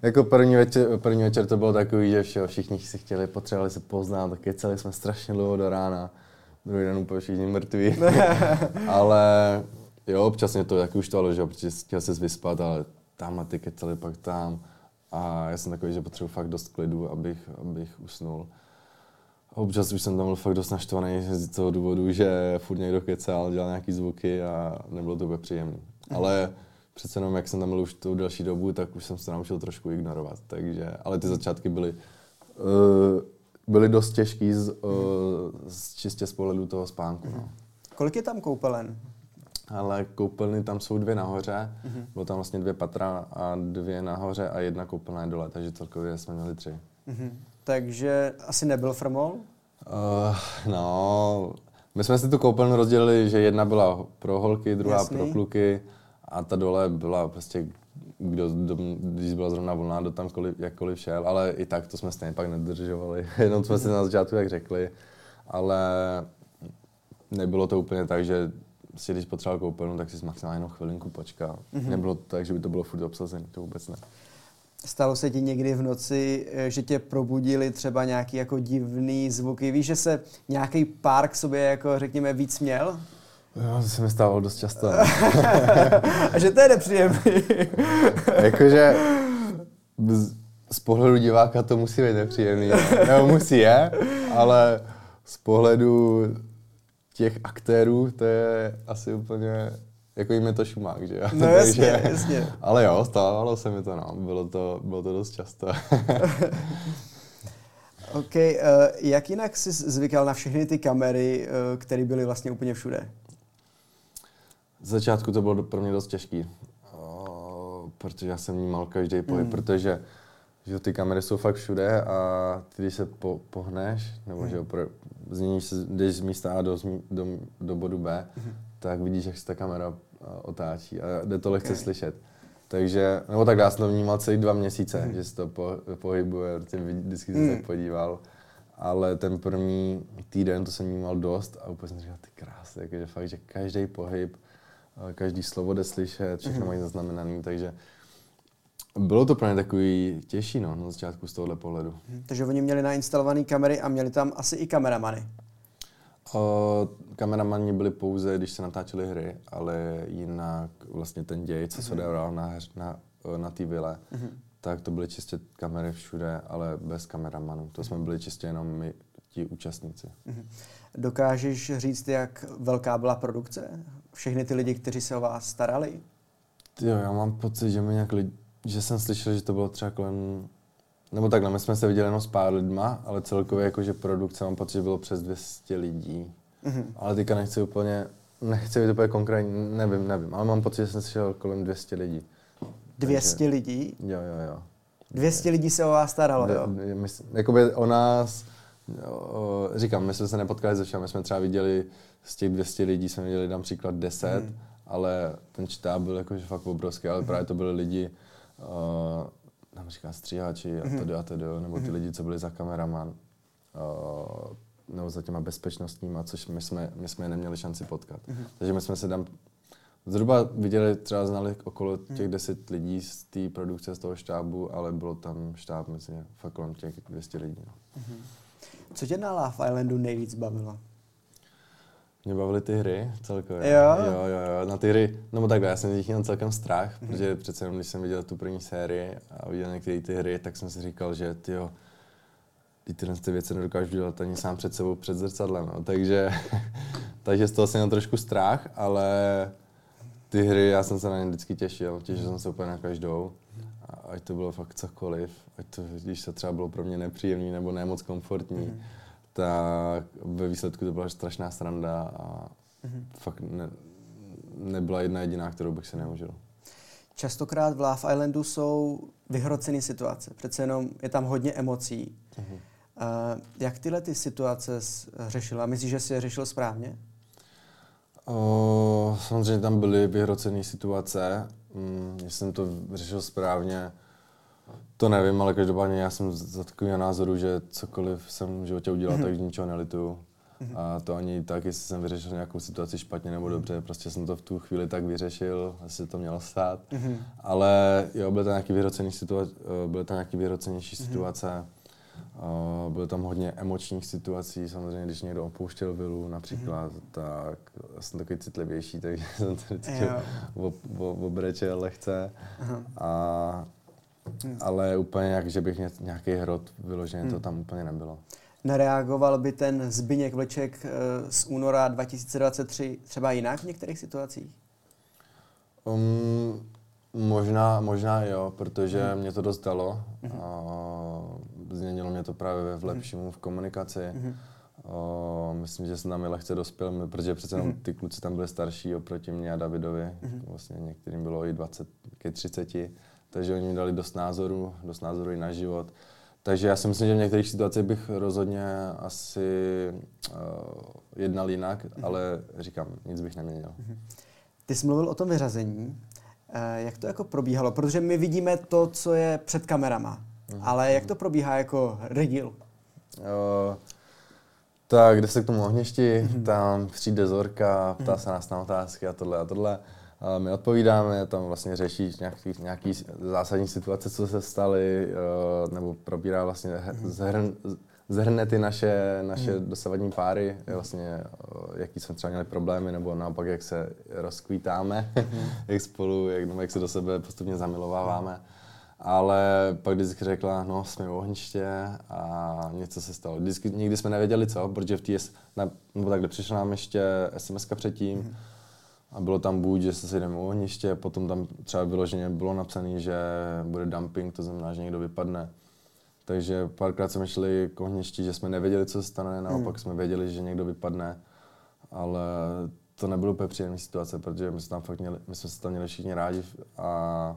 jako první večer, první večer to bylo takový, že vše, všichni si chtěli, potřebovali se poznat, tak kecali jsme strašně dlouho do rána. Druhý den úplně všichni mrtví. ale jo, občas mě to taky už to, že protože chtěl se vyspat, ale tam a ty kecali pak tam. A já jsem takový, že potřebuji fakt dost klidu, abych, abych usnul. Občas už jsem tam byl fakt dost naštvaný z toho důvodu, že furt někdo kecal, dělal nějaký zvuky a nebylo to úplně příjemné. Mm. Ale přece jenom, jak jsem tam byl už tu další dobu, tak už jsem se naučil trošku ignorovat. Takže, ale ty začátky byly, uh, byly dost těžký z, uh, z čistě z pohledu toho spánku. No. Kolik je tam koupelen? Ale koupelny tam jsou dvě nahoře, mm-hmm. bylo tam vlastně dvě patra a dvě nahoře a jedna koupelna je dole, takže celkově jsme měli tři. Mm-hmm takže asi nebyl frmol? Uh, no, my jsme si tu koupelnu rozdělili, že jedna byla pro holky, druhá Jasný. pro kluky a ta dole byla prostě, kdo, do, když byla zrovna volná, do tam koli, jakkoliv šel, ale i tak to jsme stejně pak nedržovali, jenom jsme si na začátku tak řekli, ale nebylo to úplně tak, že si když potřeboval koupelnu, tak si maximálně jenom chvilinku počkal. Mm-hmm. Nebylo to tak, že by to bylo furt obsazené, to vůbec ne. Stalo se ti někdy v noci, eh, že tě probudili třeba nějaký jako divný zvuky? Víš, že se nějaký pár k sobě jako řekněme víc měl? Jo, to se mi stávalo dost často. A že to je nepříjemný. Jakože z pohledu diváka to musí být nepříjemný. Nebo musí je, ale z pohledu těch aktérů to je asi úplně jako jim je to šumák, že jo? No jasně, Takže, jasně. Ale jo, stávalo se mi to, no. Bylo to, bylo to dost často. OK, uh, jak jinak jsi zvykal na všechny ty kamery, uh, které byly vlastně úplně všude? Z začátku to bylo pro mě dost těžký, uh, protože já jsem vnímal každý pohyb, mm. protože že ty kamery jsou fakt všude a ty, když se po, pohneš, nebo mm. že pro, změníš se, jdeš z místa A do, do, do bodu B, mm. Tak vidíš, jak se ta kamera otáčí a jde to lehce okay. slyšet. Takže, nebo tak já jsem to vnímal celý dva měsíce, mm. že se to po, pohybuje, vždycky jsem mm. se podíval. Ale ten první týden to jsem vnímal dost a úplně jsem říkal, ty krásy, jakože fakt, že každý pohyb, každý slovo jde slyšet, všechno mm. mají zaznamenaný, takže bylo to pro ně takový těžší no, na začátku z tohohle pohledu. Hmm, takže oni měli nainstalované kamery a měli tam asi i kameramany. Uh, kameramani byli pouze, když se natáčely hry, ale jinak vlastně ten děj, co se odehrál na, na, na té vile, uh-huh. tak to byly čistě kamery všude, ale bez kameramanů. To jsme byli čistě jenom my, ti účastníci. Dokážeš říct, jak velká byla produkce? Všechny ty lidi, kteří se o vás starali? Jo, já mám pocit, že mi nějak lidi, že jsem slyšel, že to bylo třeba kolem nebo takhle, my jsme se viděli jenom s pár lidma, ale celkově jakože produkce mám pocit, že bylo přes 200 lidí. Mm-hmm. Ale teďka nechci úplně, nechci být úplně konkrétně, nevím, nevím, ale mám pocit, že jsem slyšel kolem 200 lidí. 200 Takže, lidí? Jo, jo, jo. 200 lidí se o vás staralo, jo? Mysl, jakoby o nás, jo, říkám, my jsme se nepotkali ze všem, my jsme třeba viděli, z těch 200 lidí jsme viděli například 10, mm. ale ten štáb byl jakože fakt obrovský, ale právě to byli lidi, uh, například stříhači a mhm. tady a tady, nebo ty mhm. lidi, co byli za kameraman, uh, nebo za těma bezpečnostníma, což my jsme, my jsme neměli šanci potkat. Mm-hmm. Takže my jsme se tam zhruba viděli, třeba znali okolo těch deset lidí z té produkce, z toho štábu, ale bylo tam štáb mezi fakt kolem těch 200 lidí. No. Co tě na Love Islandu nejvíc bavilo? Mě bavily ty hry celkově. Jo? Jo, jo, jo. Na ty hry, no tak já jsem z nich měl celkem strach, mm-hmm. protože přece jenom, když jsem viděl tu první sérii a viděl některé ty hry, tak jsem si říkal, že ty ty tyhle ty věci nedokážu dělat ani sám před sebou před zrcadlem. No. Takže, takže z toho jsem měl trošku strach, ale ty hry, já jsem se na ně vždycky těšil. Těšil jsem se úplně na každou. A ať to bylo fakt cokoliv, ať to, když se třeba bylo pro mě nepříjemný nebo ne moc komfortní, mm-hmm tak ve výsledku to byla strašná sranda a mm-hmm. fakt ne, nebyla jedna jediná, kterou bych si neužil. Častokrát v Love Islandu jsou vyhrocené situace. Přece jenom je tam hodně emocí. Mm-hmm. Uh, jak tyhle ty situace řešila? Myslíš, že jsi je řešil správně? Uh, samozřejmě tam byly vyhrocené situace. Mm, jsem to řešil správně, to nevím, ale každopádně já jsem za takového názoru, že cokoliv jsem v životě udělal, mm-hmm. tak ničeho nelituju. Mm-hmm. A to ani tak, jestli jsem vyřešil nějakou situaci špatně nebo mm-hmm. dobře, prostě jsem to v tu chvíli tak vyřešil, asi to mělo stát. Mm-hmm. Ale jo, byly tam nějaký vyhrocený situace, eh, byly tam nějaký vyhrocenější mm-hmm. situace, uh, byly tam hodně emočních situací, samozřejmě, když někdo opouštěl vilu například, mm-hmm. tak jsem takový citlivější, takže jsem to vždycky obrečel lehce. Uh-huh. A Hmm. Ale úplně jak, že bych nějaký hrot vyloženě, hmm. to tam úplně nebylo. Nereagoval by ten Zbyněk Vlček eh, z února 2023 třeba jinak v některých situacích? Um, možná, možná jo, protože hmm. mě to dost dalo. Hmm. A změnilo mě to právě v hmm. lepšímu v komunikaci. Hmm. O, myslím, že jsem tam i lehce dospěl, protože přece mm ty kluci tam byli starší oproti mě a Davidovi. mm Vlastně některým bylo i 20 ke 30 takže oni mi dali dost názoru, dost názoru i na život. Takže já si myslím, že v některých situacích bych rozhodně asi uh, jednal jinak, mm-hmm. ale říkám, nic bych neměnil. Mm-hmm. Ty jsi mluvil o tom vyřazení. Uh, jak to jako probíhalo? Protože my vidíme to, co je před kamerama. Mm-hmm. Ale jak to probíhá jako redil? Uh, Tak, kde se k tomu ohništi, mm-hmm. tam přijde Zorka, ptá mm-hmm. se nás na otázky a tohle a tohle. A my odpovídáme, tam vlastně řeší nějaký, nějaký zásadní situace, co se staly, uh, nebo probírá vlastně mm-hmm. zhrn, zhrne ty naše, naše mm. dosavadní páry, vlastně, jaký jsme třeba měli problémy, nebo naopak, jak se rozkvítáme, mm. jak spolu, jak, nebo jak se do sebe postupně zamilováváme. Ale pak vždycky řekla, no, jsme v ohniště a něco se stalo. Vždycky, nikdy jsme nevěděli co, protože v TS, ne, nebo takhle přišla nám ještě sms předtím mm. A bylo tam buď, že se sejdeme u ohniště, potom tam třeba vyloženě bylo napsané, že bude dumping, to znamená, že někdo vypadne takže párkrát jsme šli k ohništi, že jsme nevěděli, co se stane, naopak hmm. jsme věděli, že někdo vypadne, ale to nebylo úplně příjemná situace, protože my jsme, tam fakt měli, my jsme se tam měli všichni rádi a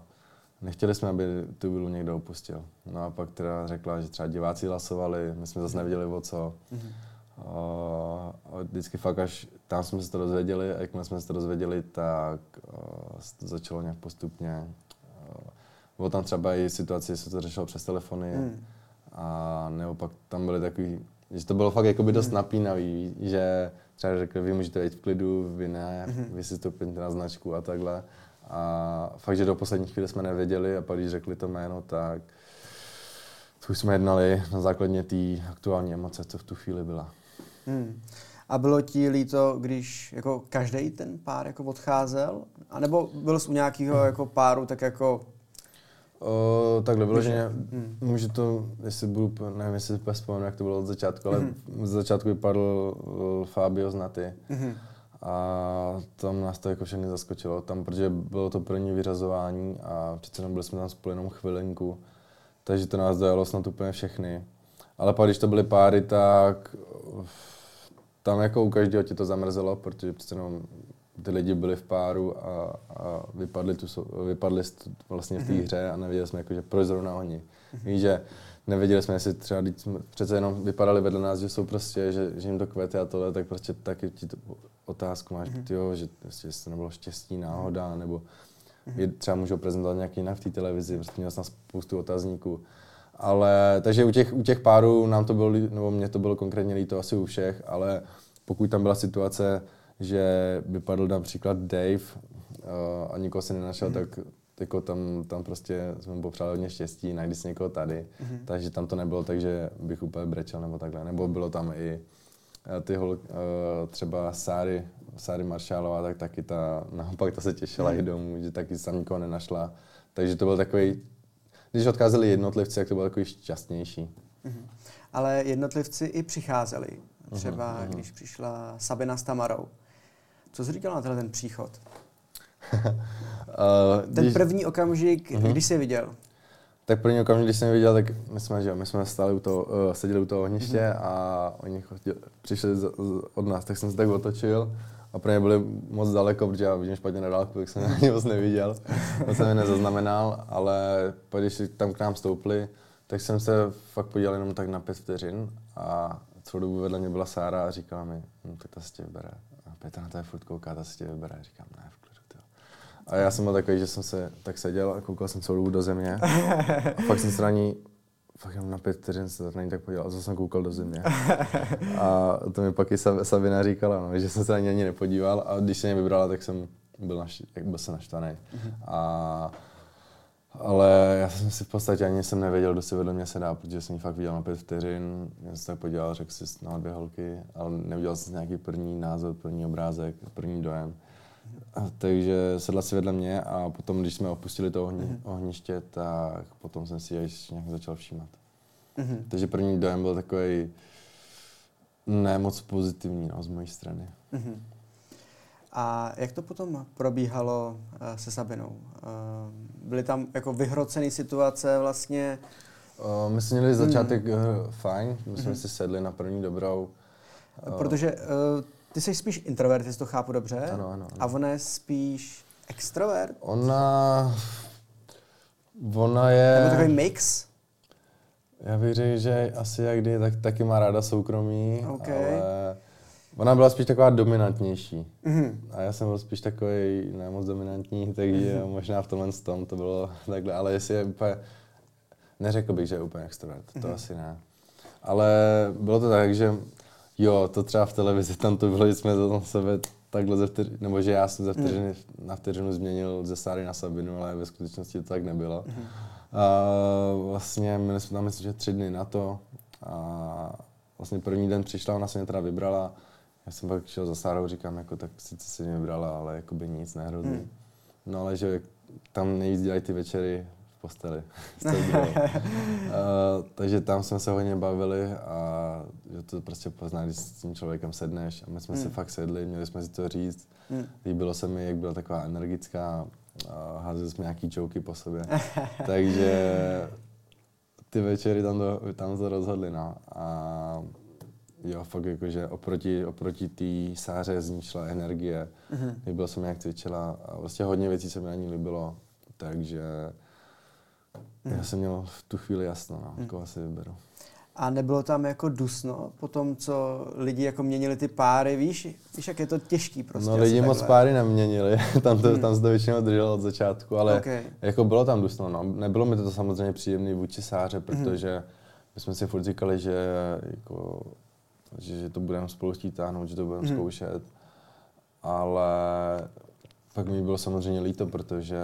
nechtěli jsme, aby tu vilu někdo opustil. No a pak teda řekla, že třeba diváci hlasovali, my jsme zase nevěděli o co. Mm-hmm. A vždycky fakt až tam jsme se to dozvěděli a jakmile jsme se to dozvěděli, tak se to začalo nějak postupně. Bylo tam třeba i situace, že se to řešilo přes telefony. Mm a nebo pak tam byly takový, že to bylo fakt jakoby dost mm. napínavý, že třeba řekli, vy můžete jít v klidu, vy ne, mm. vy si stupňte na značku a takhle. A fakt, že do poslední chvíle jsme nevěděli a pak když řekli to jméno, tak už jsme jednali na základně té aktuální emoce, co v tu chvíli byla. Hmm. A bylo ti líto, když jako každý ten pár jako odcházel? A nebo byl jsi u nějakého jako páru tak jako Uh, takhle vyloženě, hmm. může to, jestli budu, nevím, jestli si vzpomenu, jak to bylo od začátku, ale hmm. z začátku vypadl Fabio z Naty. Hmm. A tam nás to jako všechny zaskočilo, tam, protože bylo to první vyřazování a přece jenom byli jsme tam spolu jenom chvilinku, takže to nás dojalo snad úplně všechny. Ale pak, když to byly páry, tak tam jako u každého ti to zamrzelo, protože přece jenom ty lidi byli v páru a, a vypadli, tu, vypadli vlastně v té mhm. hře a nevěděli jsme, jako, že proč zrovna oni. Mm-hmm. Víš, že nevěděli jsme, jestli třeba jsme přece jenom vypadali vedle nás, že jsou prostě, že, že jim to kvete a tohle, tak prostě taky ti to otázku máš, mm-hmm. tyjo, že prostě, jestli to nebylo štěstí, náhoda, nebo mm-hmm. třeba můžou prezentovat nějaký jinak v té televizi, prostě měl jsem spoustu otazníků. Ale, takže u těch, u těch párů nám to bylo, nebo mě to bylo konkrétně líto asi u všech, ale pokud tam byla situace, že vypadl například Dave uh, a nikoho si nenašel, mm. tak jako tam, tam prostě jsme mu popřáli hodně štěstí, najdi si někoho tady, mm-hmm. takže tam to nebylo tak, že bych úplně brečel nebo takhle, nebo bylo tam i uh, ty hol, uh, třeba Sáry, Sáry Maršálová, tak taky ta, naopak ta se těšila mm. i domů, že taky tam nikoho nenašla, takže to byl takový, když odcházeli jednotlivci, tak to bylo takový šťastnější. Mm-hmm. Ale jednotlivci i přicházeli, třeba uh-huh, uh-huh. když přišla Sabina s Tamarou. Co jsi říkal na tenhle ten příchod? uh, ten když... první okamžik, uh-huh. když jsi viděl? Tak první okamžik, když jsem viděl, tak my jsme, že my jsme stáli u toho, uh, seděli u toho ohniště uh-huh. a oni chodili, přišli z, z, od nás, tak jsem se tak otočil a pro ně byli moc daleko, protože já vidím špatně na dálku, tak jsem na ně moc neviděl. To jsem je nezaznamenal, ale když tam k nám stoupli, tak jsem se fakt podíval jenom tak na pět vteřin a celou dobu vedle mě byla Sára a říkala mi, no tak ta se tě vybere. Petra na té furt kouká, ta se tě vybere. Říkám, ne, v klidu, tyjo. A já jsem byl takový, že jsem se tak seděl a koukal jsem celou dobu do země. A pak jsem se na ní fakt jenom na pět vteřin se na ní tak podíval a zase jsem koukal do země. A to mi pak i Sabina říkala, no, že jsem se na ní ani nepodíval a když se mě vybrala, tak jsem byl, naš, byl se naštvaný. Mm-hmm. A ale já jsem si v podstatě ani jsem nevěděl, kdo si vedle mě sedá, protože jsem ji fakt viděl na pět vteřin, já jsem se tak podíval, řekl si na dvě holky, ale neviděl jsem nějaký první názor, první obrázek, první dojem. Takže sedla si vedle mě a potom, když jsme opustili to ohni, mm-hmm. ohniště, tak potom jsem si až nějak začal všímat. Mm-hmm. Takže první dojem byl takový ne moc pozitivní no, z mojí strany. Mm-hmm. A jak to potom probíhalo uh, se Sabinou? Uh, byly tam jako vyhrocené situace vlastně? Uh, my jsme měli začátek hmm. uh, fajn, my jsme hmm. si sedli na první dobrou. Protože ty jsi spíš introvert, jestli to chápu dobře. Ano, ano, ano. A ona je spíš extrovert? Ona... Ona je... Nebo takový mix? Já bych řekl, že asi jak kdy, tak taky má ráda soukromí, okay. ale Ona byla spíš taková dominantnější. Mm-hmm. A já jsem byl spíš takový nemoc dominantní, takže mm-hmm. možná v tomhle tom to bylo takhle. Ale jestli je úplně... Neřekl bych, že je úplně extrovert, mm-hmm. to mhm. asi ne. Ale bylo to tak, že Jo, to třeba v televizi, tam to bylo, že jsme to na sebe takhle ze vteř, nebo že já jsem ze vteřiny mm. na vteřinu změnil ze Sáry na Sabinu, ale ve skutečnosti to tak nebylo. Mm. A vlastně měli jsme tam myslím, že tři dny na to a vlastně první den přišla, ona se mě teda vybrala, já jsem pak šel za Sárou, říkám, jako tak sice si mě vybrala, ale jako by nic nehrozí. Mm. No ale že tam nejvíc dělají ty večery posteli. uh, takže tam jsme se hodně bavili a že to prostě pozná, když s tím člověkem sedneš. A my jsme mm. se fakt sedli, měli jsme si to říct. Mm. Líbilo se mi, jak byla taková energická, a házeli jsme nějaký joky po sobě. takže ty večery tam to, tam to rozhodli, no. A jo, fakt jakože oproti, oproti té sáře z ní šla energie. Mm-hmm. Líbilo se mi, jak cvičila a vlastně hodně věcí se mi na ní líbilo, takže mm. já jsem měl v tu chvíli jasno, no, mm. koho si vyberu. A nebylo tam jako dusno po tom, co lidi jako měnili ty páry, víš, víš, jak je to těžký prostě. No lidi moc páry neměnili, tam, to, hmm. tam se to většinou drželo od začátku, ale okay. jako bylo tam dusno, no. Nebylo mi to samozřejmě příjemný vůči sáře, hmm. protože hmm. my jsme si furt říkali, že jako že, že to budeme spolu chtít táhnout, že to budeme hmm. zkoušet. Ale pak mi bylo samozřejmě líto, protože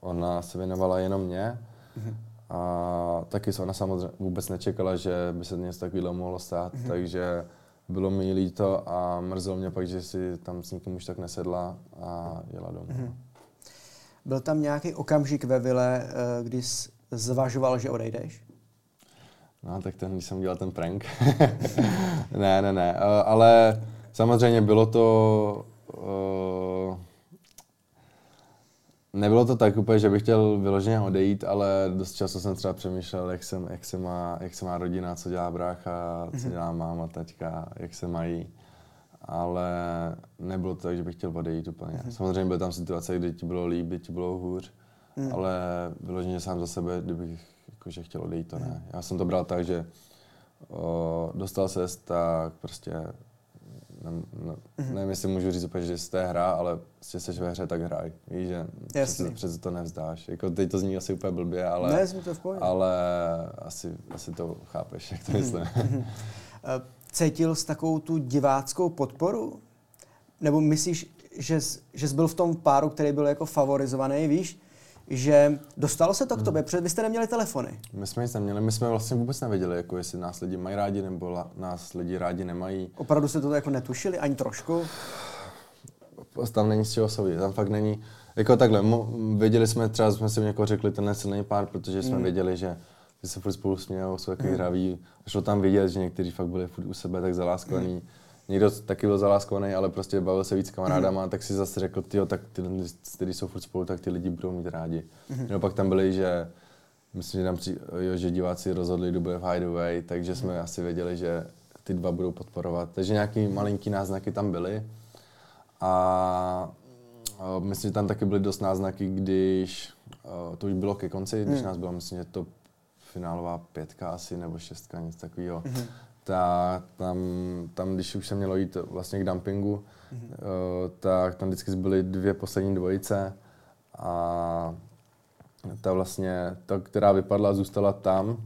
ona se věnovala jenom mě. Hmm. A taky se ona samozřejmě vůbec nečekala, že by se něco takového mohlo stát, hmm. takže bylo mi líto a mrzelo mě pak, že si tam s nikým už tak nesedla a jela domů. Hmm. Byl tam nějaký okamžik ve vile, eh, kdy jsi zvažoval, že odejdeš? No, tak ten, když jsem dělal ten prank. ne, ne, ne. Uh, ale samozřejmě bylo to... Nebylo to tak úplně, že bych chtěl vyloženě odejít, ale dost často jsem třeba přemýšlel, jak, jsem, jak, se, má, jak se má rodina, co dělá brácha, co mhm. dělá máma, taťka, jak se mají. Ale nebylo to tak, že bych chtěl odejít úplně. Mm-hmm. Samozřejmě byly tam situace, kdy ti bylo líp, kdy ti bylo hůř, mm. ale vyloženě sám za sebe, kdybych jako, že chtěl odejít, to ne. Já jsem to bral tak, že o, dostal se, tak prostě ne, ne, mm-hmm. nevím, jestli můžu říct úplně, že jste hra, ale prostě jsi ve hře, tak hraj. Víš, že přece, přece, to nevzdáš. Jako teď to zní asi úplně blbě, ale, ne, to v ale asi, asi to chápeš, jak to mhm. myslím. Mm-hmm. Cítil jsi takovou tu diváckou podporu? Nebo myslíš, že jsi, že jsi byl v tom páru, který byl jako favorizovaný, víš? Že dostalo se to k tobě, hmm. protože vy jste neměli telefony. My jsme nic neměli, my jsme vlastně vůbec nevěděli, jako jestli nás lidi mají rádi nebo la, nás lidi rádi nemají. Opravdu jste to jako netušili ani trošku? Tam není z čeho soudit, tam fakt není, jako takhle, mo, věděli jsme, třeba jsme si někoho řekli, tenhle silný pár, protože jsme mm. věděli, že že se furt spolu smějou, jsou takový mm. hraví. Šlo tam vidět, že někteří fakt byli furt u sebe tak zaláskovaní. Mm někdo taky byl zaláskovaný, ale prostě bavil se víc s kamarádama, mm. tak si zase řekl, ty tak ty lidi, kteří jsou furt spolu, tak ty lidi budou mít rádi. Mm. No pak tam byli, že myslím, že, tam při, jo, že diváci rozhodli, kdo bude v Hideaway, takže jsme mm. asi věděli, že ty dva budou podporovat. Takže nějaký malinký náznaky tam byly. A myslím, že tam taky byly dost náznaky, když to už bylo ke konci, když mm. nás bylo, myslím, že to finálová pětka asi, nebo šestka, něco takového. Mm tak tam, tam, když už jsem měl jít vlastně k dumpingu, mm-hmm. uh, tak tam vždycky byly dvě poslední dvojice a ta vlastně, ta, která vypadla, zůstala tam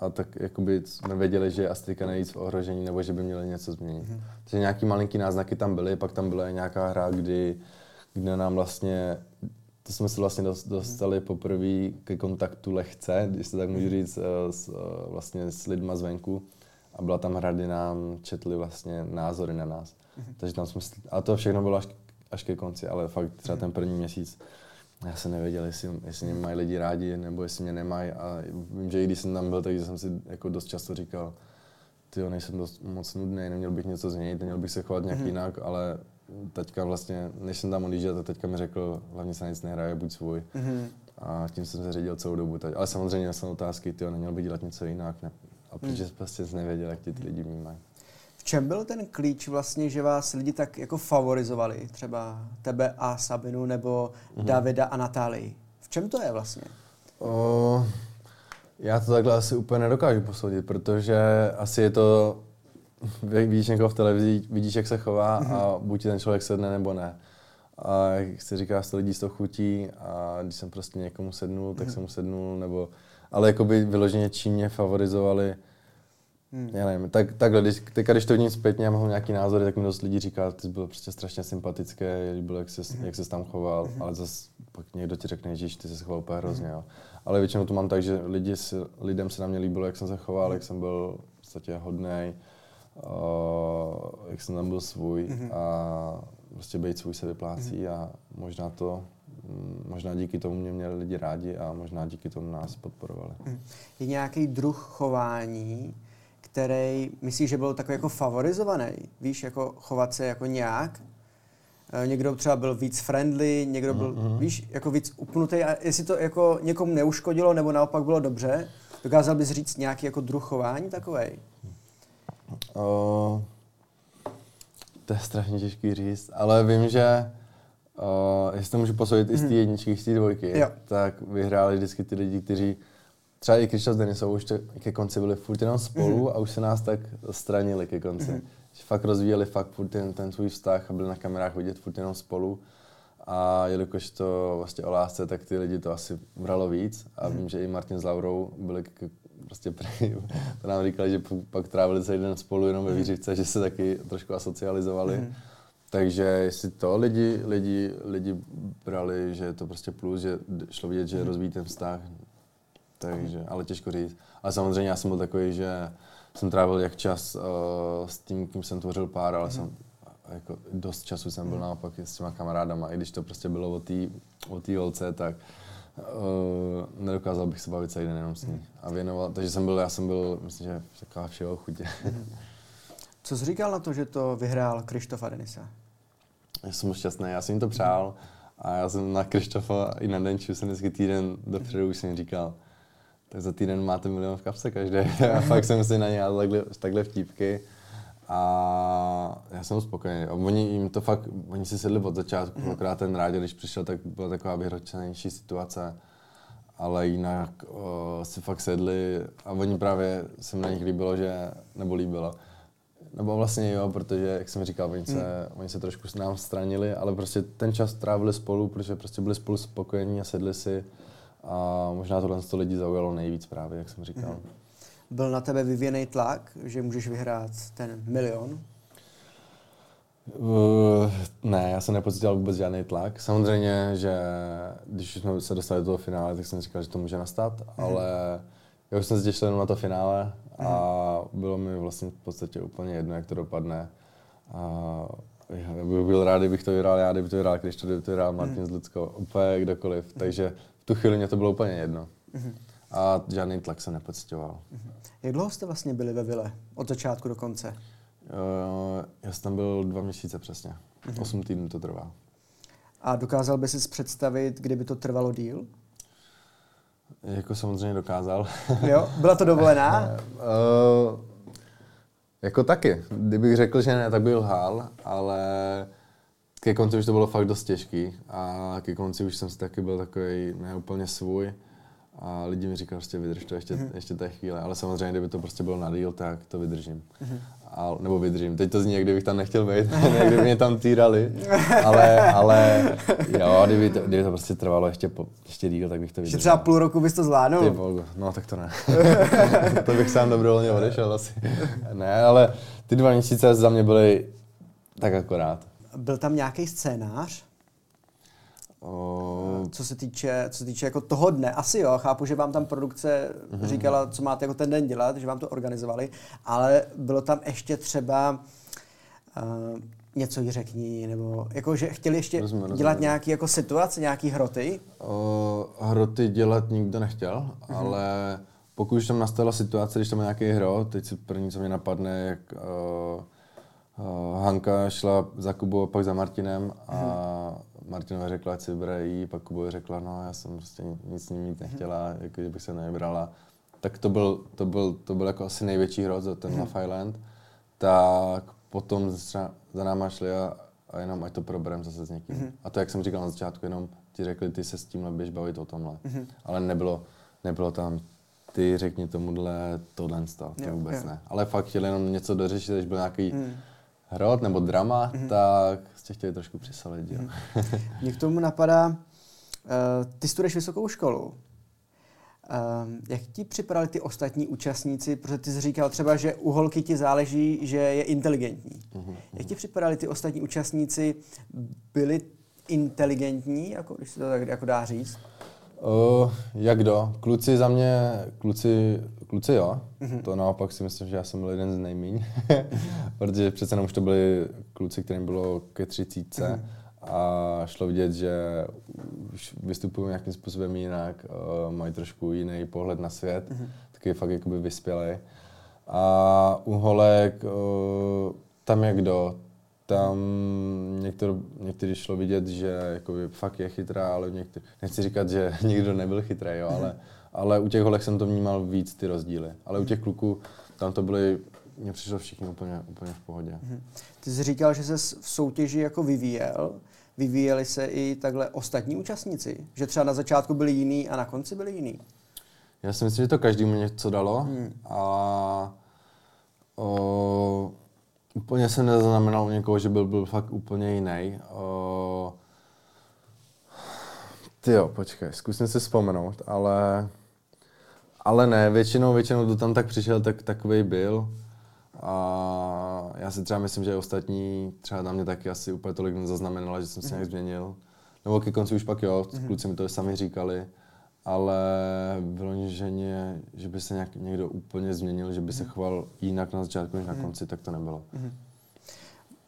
a tak jakoby jsme věděli, že je Astrika nejvíc v ohrožení nebo že by měli něco změnit. Mm-hmm. Takže nějaký malinký náznaky tam byly, pak tam byla nějaká hra, kdy, kdy nám vlastně to jsme se vlastně dostali poprvé ke kontaktu lehce, když se tak můžu mhm. říct, eh, s, eh, vlastně s lidma zvenku a byla tam hra, kdy nám četli vlastně názory na nás. Mm-hmm. Takže tam jsme, a to všechno bylo až, až ke konci, ale fakt třeba mm-hmm. ten první měsíc, já jsem nevěděl, jestli, jestli mě mají lidi rádi, nebo jestli mě nemají. A vím, že i když jsem tam byl, takže jsem si jako dost často říkal, ty nejsem dost moc nudný, neměl bych něco změnit, neměl bych se chovat nějak mm-hmm. jinak, ale teďka vlastně, než jsem tam odjížděl, tak teďka mi řekl, hlavně se nic nehraje, buď svůj. Mm-hmm. A tím jsem se řídil celou dobu. Teď. Ale samozřejmě jsem otázky, ty neměl by dělat něco jinak, ne, a protože hmm. prostě jsi nevěděl, jak ti ty lidi vnímají. V čem byl ten klíč vlastně, že vás lidi tak jako favorizovali? Třeba tebe a Sabinu nebo hmm. Davida a Natálii. V čem to je vlastně? O, já to takhle asi úplně nedokážu posoudit, protože asi je to, vidíš někoho v televizi, vidíš, jak se chová a buď ten člověk sedne nebo ne. A jak se říká, 100 lidí z toho chutí a když jsem prostě někomu sednul, tak mm-hmm. jsem mu sednul, nebo ale jakoby vyloženě čím mě favorizovali, Hmm. Já nevím, tak, takhle, když, teďka, když to vidím zpětně a mám nějaký názory, tak mi dost lidí říká, ty jsi byl prostě strašně sympatický, byl, jak jsi, hmm. jak jsi tam choval, hmm. ale zase pak někdo ti řekne, že ty se choval úplně hrozně. Jo. Ale většinou to mám tak, že lidi si, lidem se na mě líbilo, jak jsem se choval, jak jsem byl v podstatě hodnej, uh, jak jsem tam byl svůj hmm. a prostě být svůj se vyplácí hmm. a možná to možná díky tomu mě měli lidi rádi a možná díky tomu nás podporovali. Hmm. Je nějaký druh chování, který myslíš, že byl takový jako favorizovaný? Víš, jako chovat se jako nějak? Eh, někdo třeba byl víc friendly, někdo byl, mm-hmm. víš, jako víc upnutý. A jestli to jako někomu neuškodilo, nebo naopak bylo dobře, dokázal bys říct nějaký jako druh chování takovej? Uh, to je strašně těžký říct, ale vím, že uh, jestli to můžu posoudit i z té mhm. jedničky, z té dvojky, jo. tak vyhráli vždycky ty lidi, kteří třeba i Krišta s Denisou už ke konci byli furt jenom spolu mm-hmm. a už se nás tak stranili ke konci. Mm-hmm. Že fakt rozvíjeli fakt furt ten, ten svůj vztah a byli na kamerách vidět furt jenom spolu. A jelikož to vlastně o lásce, tak ty lidi to asi bralo víc. A mm-hmm. vím, že i Martin s Laurou byli k, prostě prý, to nám říkali, že pak trávili celý den spolu jenom ve mhm. výřivce, že se taky trošku asocializovali. Mm-hmm. Takže jestli to lidi, lidi, lidi brali, že je to prostě plus, že šlo vidět, že rozvíjí ten vztah, takže, ale těžko říct. Ale samozřejmě já jsem byl takový, že jsem trávil jak čas uh, s tím, kým jsem tvořil pár, ale mm. jsem jako dost času jsem byl naopak s těma kamarádama, i když to prostě bylo o té o tý holce, tak uh, nedokázal bych se bavit celý den jenom s ní. A věnoval, takže jsem byl, já jsem byl, myslím, že taková všeho chutě. Co jsi říkal na to, že to vyhrál Krištof Denisa? Já jsem šťastný, já jsem jim to přál a já jsem na Krištofa i na Denču jsem vždycky týden dopředu už jsem říkal, tak za týden máte milion v kapse každý. a fakt jsem si na ně takhle, takhle vtípky. A já jsem spokojený. A oni jim to fakt, oni si sedli od začátku, mm. ten rád, když přišel, tak byla taková vyhročenější situace. Ale jinak o, si fakt sedli a oni právě se na nich líbilo, že, nebo líbilo. Nebo vlastně jo, protože, jak jsem říkal, oni se, mm. oni se trošku s nám stranili, ale prostě ten čas trávili spolu, protože prostě byli spolu spokojení a sedli si a možná tohle to lidi zaujalo nejvíc právě, jak jsem říkal. Mm-hmm. Byl na tebe vyvíjený tlak, že můžeš vyhrát ten milion? Uh, ne, já jsem nepocítil vůbec žádný tlak. Samozřejmě, že když jsme se dostali do toho finále, tak jsem říkal, že to může nastat, mm-hmm. ale já už jsem se těšil jenom na to finále a bylo mi vlastně v podstatě úplně jedno, jak to dopadne. A já bych byl rád, kdybych to vyhrál já, kdyby to vyhrál Krištof, kdyby to vyhrál Martin mm-hmm. z Lucko, úplně kdokoliv. Mm-hmm. Takže tu chvíli mě to bylo úplně jedno. Mm-hmm. A žádný tlak se nepocitoval. Jak dlouho jste vlastně byli ve vile? Od začátku do konce? Uh, já jsem tam byl dva měsíce přesně. Osm týdnů to trvá. A dokázal by si představit, kdyby to trvalo díl? Jako samozřejmě dokázal. jo? Byla to dovolená? uh, jako taky. Kdybych řekl, že ne, tak bych lhal, ale ke konci už to bylo fakt dost těžký a ke konci už jsem si taky byl takový neúplně svůj a lidi mi říkali, prostě vydrž to ještě, mm-hmm. ještě té chvíle, ale samozřejmě, kdyby to prostě bylo na díl, tak to vydržím. Mm-hmm. A, nebo vydržím. Teď to zní, jak kdybych tam nechtěl být, kdyby mě tam týrali, ale, ale jo, kdyby to, kdyby to prostě trvalo ještě, po, ještě díl, tak bych to vydržel. třeba půl roku bys to zvládnul? Ty bogu, no tak to ne. to bych sám dobrovolně odešel asi. ne, ale ty dva měsíce za mě byly tak akorát. Byl tam nějaký scénář? Co se týče, co se týče jako toho dne, asi jo, chápu, že vám tam produkce mm-hmm. říkala, co máte jako ten den dělat, že vám to organizovali, ale bylo tam ještě třeba uh, něco jí řekni, nebo jako, že chtěli ještě rozumím, dělat rozumím. nějaký jako situace, nějaký hroty? O, hroty dělat nikdo nechtěl, mm-hmm. ale pokud už tam nastala situace, když tam je nějaký hro, teď si první, co mě napadne, jak uh, uh, Hanka šla za Kubou a pak za Martinem a hmm. Martinova řekla, ať si vybere jí, pak Kubovi řekla, no já jsem prostě nic s ním mít nechtěla, hmm. jako, že bych se nevybrala. Tak to byl, to byl, to byl jako asi největší hrot za ten hmm. Love Island. Tak potom za, za náma šli a, a jenom ať to proberem zase s někým. Hmm. A to, jak jsem říkal na začátku, jenom ti řekli, ty se s tímhle běž bavit o tomhle. Hmm. Ale nebylo, nebylo tam ty řekni tomuhle tohle, to jo, vůbec jo. ne. Ale fakt chtěli jenom něco dořešit, když byl nějaký hmm hrot nebo drama, mm-hmm. tak jste chtěli trošku přisolit. Jo. Mm-hmm. Mě k tomu napadá, uh, ty studuješ vysokou školu. Um, jak ti připadali ty ostatní účastníci? Protože ty jsi říkal třeba, že u holky ti záleží, že je inteligentní. Uh-huh. Jak ti připadali ty ostatní účastníci? Byli inteligentní, jako, když se to tak jako dá říct? Uh, jak do? Kluci za mě, kluci, kluci jo. Mm-hmm. To naopak si myslím, že já jsem byl jeden z nejmíň. Protože přece jenom už to byli kluci, kterým bylo ke třicítce. Mm-hmm. A šlo vidět, že už vystupují nějakým způsobem jinak, uh, mají trošku jiný pohled na svět, mm-hmm. taky fakt jakoby vyspělý. A u holek uh, tam jak kdo, tam některý, některý šlo vidět, že jako fakt je chytrá, ale některý, nechci říkat, že nikdo nebyl chytrý, jo, ale, ale u těch holek jsem to vnímal víc ty rozdíly. Ale u těch kluků tam to byly, mně přišlo všichni úplně, úplně v pohodě. Mhm. Ty jsi říkal, že se v soutěži jako vyvíjel. Vyvíjeli se i takhle ostatní účastníci? Že třeba na začátku byli jiný a na konci byli jiný? Já si myslím, že to každému něco dalo. Hmm. A o, Úplně jsem nezaznamenal u někoho, že byl, byl fakt úplně jiný. Uh, ty jo, počkej, zkusím si vzpomenout, ale, ale ne, většinou, většinou, kdo tam tak přišel, tak takový byl. A já si třeba myslím, že ostatní třeba na mě taky asi úplně tolik nezaznamenala, že jsem se nějak mhm. změnil. Nebo ke konci už pak jo, mm-hmm. kluci mi to sami říkali, ale vyloženě, že by se nějak, někdo úplně změnil, že by se mhm. choval jinak na začátku než na mhm. konci, tak to nebylo. Mm-hmm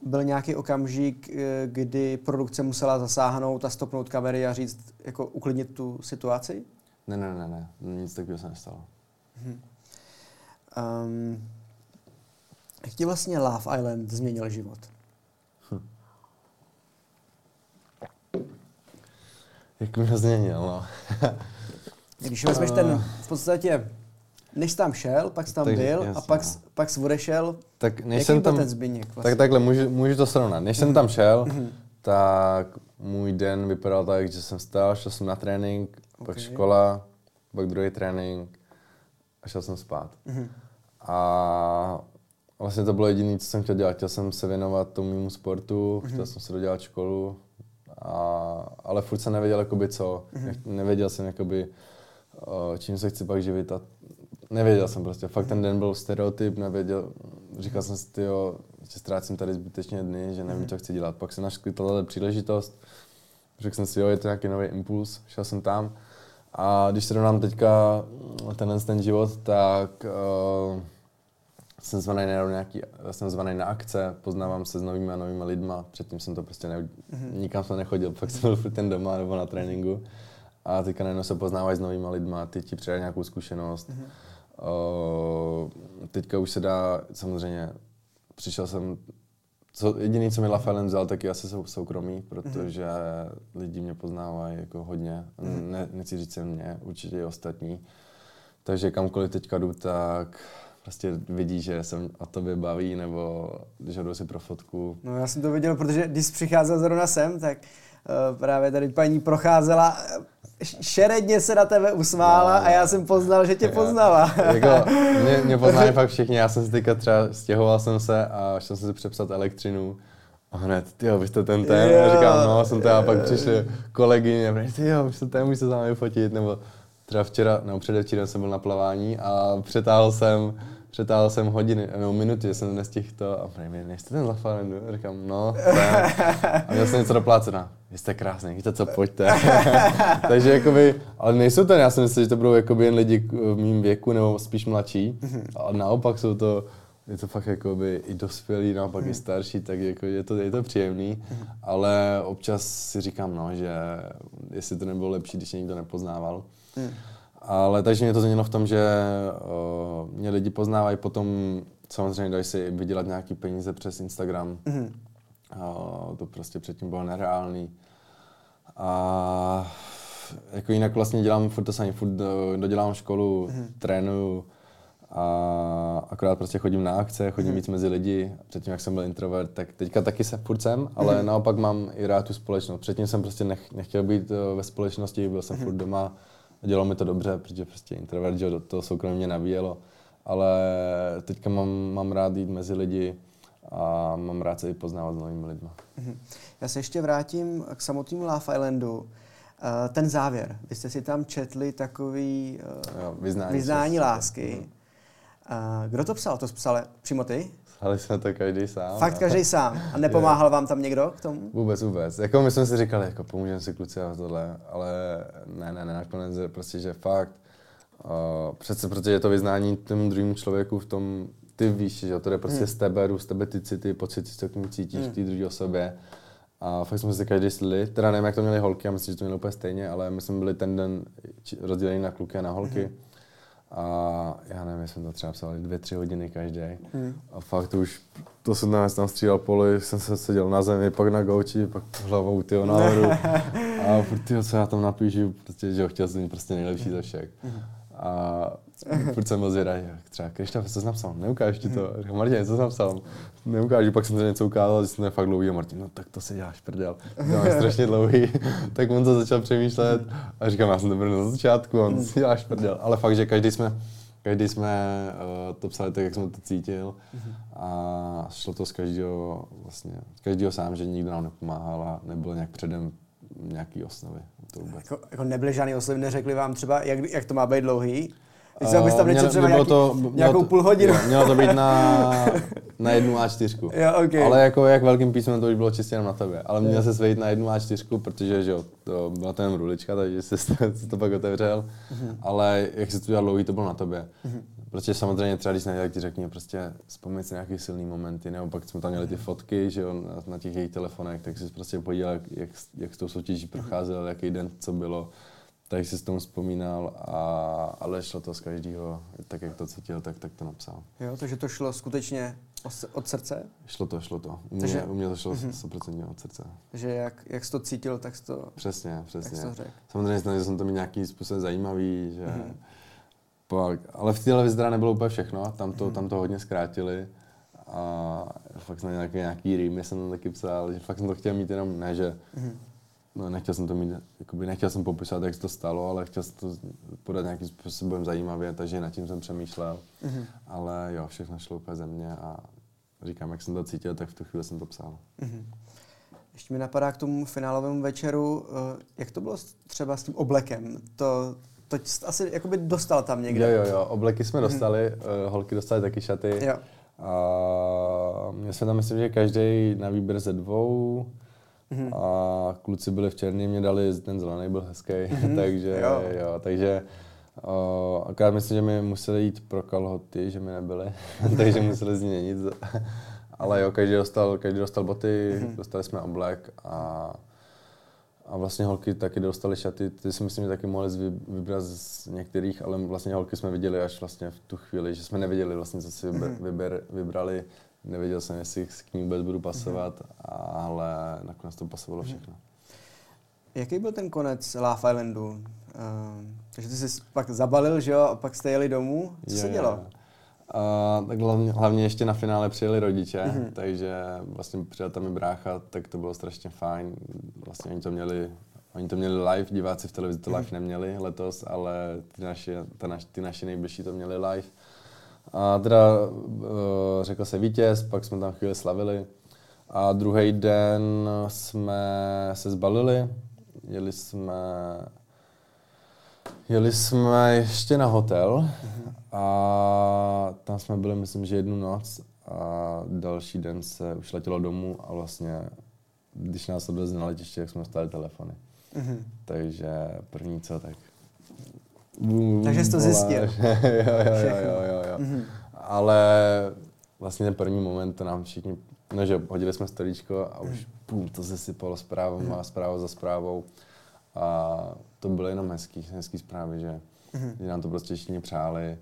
byl nějaký okamžik, eh, kdy produkce musela zasáhnout a stopnout kamery a říct, jako uklidnit tu situaci? Ne, ne, ne, ne, nic takového se nestalo. Hmm. Um, jak ti vlastně Love Island změnil život? Hm. Jak mě změnil, no. Když vezmeš ten v podstatě než tam šel, pak jsi tam Takže, byl jasně, a pak, no. pak jsi odešel. Tak než jsem tam, ten Zbyněk vlastně? Tak takhle, můžu, můžu to srovnat. Než mm. jsem tam šel, mm. tak můj den vypadal tak, že jsem stál, šel jsem na trénink, okay. pak škola, pak druhý trénink a šel jsem spát. Mm. A vlastně to bylo jediné, co jsem chtěl dělat. Chtěl jsem se věnovat tomu mému sportu, mm. chtěl jsem se dodělat školu, a, ale furt jsem nevěděl, jakoby co. Mm. Nevěděl jsem, jakoby, čím se chci pak živit a nevěděl jsem prostě. Fakt ten den byl stereotyp, nevěděl. Říkal jsem si, jo, že ztrácím tady zbytečně dny, že nevím, co chci dělat. Pak se našla tato příležitost. Řekl jsem si, jo, je to nějaký nový impuls, šel jsem tam. A když se dám teďka tenhle ten život, tak uh, jsem zvaný na nějaký, jsem zvaný na akce, poznávám se s novými a novými lidma. Předtím jsem to prostě ne, mm-hmm. nikam jsem nechodil, pak jsem byl furt ten doma nebo na tréninku. A teďka najednou se poznávají s novými lidma, ty ti přidají nějakou zkušenost. Mm-hmm Uh, teďka už se dá, samozřejmě, přišel jsem, co, jediný, co mi Lafayette vzal, tak je asi sou, soukromí, protože mm-hmm. lidi mě poznávají jako hodně, mm-hmm. ne, nechci říct jen mě, určitě i ostatní. Takže kamkoliv teďka jdu, tak prostě vidí, že jsem o tobě baví, nebo když jdu si pro fotku. No já jsem to viděl, protože když přicházel zrovna sem, tak právě tady paní procházela šeredně se na tebe usmála no, a já jsem poznal, že tě já, poznala. Jako, mě, mě poznají fakt všichni, já jsem si teďka třeba stěhoval jsem se a šel jsem si přepsat elektřinu a hned, ty jo, vy jste ten ten, a říkám, no, jsem to a pak přišli kolegyně, a ty jo, vy jste ten, můžete se námi fotit, nebo třeba včera, nebo předevčírem jsem byl na plavání a přetáhl jsem přetáhl jsem hodiny, no minuty, jsem nestihl to a prý nejste ten Lafarendu? Říkám, no, ten. A měl jsem něco do plácena. Vy jste krásný, víte co, pojďte. Takže jakoby, ale nejsou to, já si myslím, že to budou jakoby jen lidi v mým věku nebo spíš mladší. A naopak jsou to, je to fakt jakoby i dospělí, naopak i starší, tak jako je to, je to příjemný, ale občas si říkám, no, že jestli to nebylo lepší, když mě nikdo nepoznával. Ale takže mě to změnilo v tom, že uh, mě lidi poznávají, potom samozřejmě dají si vydělat nějaký peníze přes Instagram. Mm-hmm. Uh, to prostě předtím bylo nereálný. A jako jinak vlastně dělám furt to samé, furt dodělám školu, mm-hmm. trénuju a akorát prostě chodím na akce, chodím mm-hmm. víc mezi lidi. Předtím, jak jsem byl introvert, tak teďka taky se furt jsem, ale mm-hmm. naopak mám i rád tu společnost. Předtím jsem prostě nech, nechtěl být ve společnosti, byl jsem mm-hmm. furt doma, dělalo mi to dobře, protože prostě introvert, že do toho soukromí mě nabíjelo. Ale teďka mám, mám rád jít mezi lidi a mám rád se i poznávat s novými lidmi. Mhm. Já se ještě vrátím k samotnému Love Islandu. ten závěr. Vy jste si tam četli takový uh, jo, vyznání, vyznání lásky. Uh, kdo to psal? To psal přímo ty? Psali jsme to každý sám. Fakt každý sám. A nepomáhal je. vám tam někdo k tomu? Vůbec, vůbec. Jako my jsme si říkali, jako pomůžeme si kluci a tohle, ale ne, ne, ne, nakonec prostě, že fakt, uh, přece, protože je to vyznání tomu druhému člověku v tom, ty víš, že to je prostě hmm. z tebe, z tebe ty city, pocity, co k tomu cítíš hmm. té druhé osobě. A fakt jsme si každý slili, teda nevím, jak to měli holky, já myslím, že to měli úplně stejně, ale my jsme byli ten den rozděleni na kluky a na holky. Hmm. A já nevím, jsme to třeba psali dvě, tři hodiny každý. Hmm. A fakt už to jsem tam střídal poli, jsem se seděl na zemi, pak na gauči, pak hlavou tyho nahoru. a tyjo, co já tam napíšu, prostě, že ho chtěl jsem prostě nejlepší ze všech. Hmm. A furt jsem byl zvědavý, třeba Krištof, co jsi napsal? Neukáž ti to. Říkám, Martin, co jsi napsal? Neukážu, pak jsem to něco ukázal, že jsem to fakt dlouhý a Martin, no tak to si děláš prdel. To je strašně dlouhý. tak on to začal přemýšlet a říkám, já jsem to byl na začátku, on si děláš prdel. Ale fakt, že každý jsme, každý jsme uh, to psali tak, jak jsme to cítil a šlo to z každého, vlastně, z každého sám, že nikdo nám nepomáhal a nebylo nějak předem nějaký osnovy. To. Jako, jako nebyly žádný osnovy, neřekli vám třeba, jak, jak to má být dlouhý? Uh, bys tam měl, třeba nějaký, to, nějakou to, půl hodinu. Jo, mělo to být na, na jednu A4. Jo, okay. Ale jako jak velkým písmem to už bylo čistě jenom na tebe. Ale měl se svejit na jednu A4, protože že jo, to byla tam rulička, takže se, se to pak otevřel. Uh-huh. Ale jak se to dělal dlouhý, to bylo na tobě. Uh-huh. Protože samozřejmě třeba, když nejde, tak ti řekni prostě vzpomnět si nějaký silný momenty, nebo pak jsme tam měli ty fotky, že jo, na, na těch jejich telefonech, tak si prostě podíval, jak, jak, jak s tou soutěží procházel, jaký den co bylo tak si s tom vzpomínal, a, ale šlo to z každého, tak jak to cítil, tak, tak to napsal. Jo, takže to šlo skutečně od srdce? Šlo to, šlo to. U mě, takže, u mě to šlo uh-huh. 100% od srdce. Že jak, jak jsi to cítil, tak jsi to Přesně, přesně. to řekl. Samozřejmě snažil jsem to mít nějaký způsob zajímavý, že uh-huh. pak, ale v téhle vyzdra nebylo úplně všechno, tam to, uh-huh. tam to hodně zkrátili a fakt na nějaký, nějaký rýmy jsem tam taky psal, že fakt jsem to chtěl mít jenom, ne, že uh-huh no, nechtěl jsem to mít, jakoby nechtěl jsem popisovat, jak se to stalo, ale chtěl jsem to podat nějakým způsobem zajímavě, takže nad tím jsem přemýšlel. Mm-hmm. Ale jo, všechno šlo úplně ze mě a říkám, jak jsem to cítil, tak v tu chvíli jsem to psal. Mm-hmm. Ještě mi napadá k tomu finálovému večeru, eh, jak to bylo třeba s tím oblekem? To, to asi jakoby dostal tam někde. Jo, jo, jo, obleky jsme mhm. dostali, mm-hmm. holky dostali taky šaty. Jo. A měli jsme tam, myslím, že každý na výběr ze dvou, Mm-hmm. A kluci byli v černý, mě dali, ten zelený byl hezký, mm-hmm. takže jo. jo, takže uh, akorát myslím, že mi museli jít pro kalhoty, že mi nebyly, takže museli změnit. Ale jo, každý dostal, každý dostal boty, mm-hmm. dostali jsme oblek a, a vlastně holky taky dostali šaty, ty si myslím, že taky mohli vybrat z některých, ale vlastně holky jsme viděli až vlastně v tu chvíli, že jsme nevěděli vlastně, co si vyber, vyber, vybrali Nevěděl jsem, jestli k ní vůbec budu pasovat, mm-hmm. ale nakonec to pasovalo všechno. Jaký byl ten konec Love Islandu? Uh, takže ty jsi pak zabalil, že jo, a pak jste jeli domů. Co je, se dělo? Uh, tak hlavně, hlavně ještě na finále přijeli rodiče, mm-hmm. takže vlastně přijel tam i brácha, tak to bylo strašně fajn. Vlastně oni to měli, oni to měli live, diváci v televizi to live mm-hmm. neměli letos, ale ty naši, ta naš, ty naši nejbližší to měli live. A teda uh, řekl se vítěz, pak jsme tam chvíli slavili. A druhý den jsme se zbalili, jeli jsme, jeli jsme ještě na hotel a tam jsme byli, myslím, že jednu noc a další den se už letělo domů a vlastně, když nás odvezli na letiště, jak jsme dostali telefony. Mm-hmm. Takže první co, tak takže jsi to zjistil. jo, jo, jo, jo, jo, jo. Mm-hmm. Ale vlastně ten první moment to nám všichni, no že hodili jsme storíčko a už pum, to se sypalo zprávou mm-hmm. a zprávou za zprávou. A to bylo jenom hezký, hezký zprávy, že, mm-hmm. že nám to prostě všichni přáli.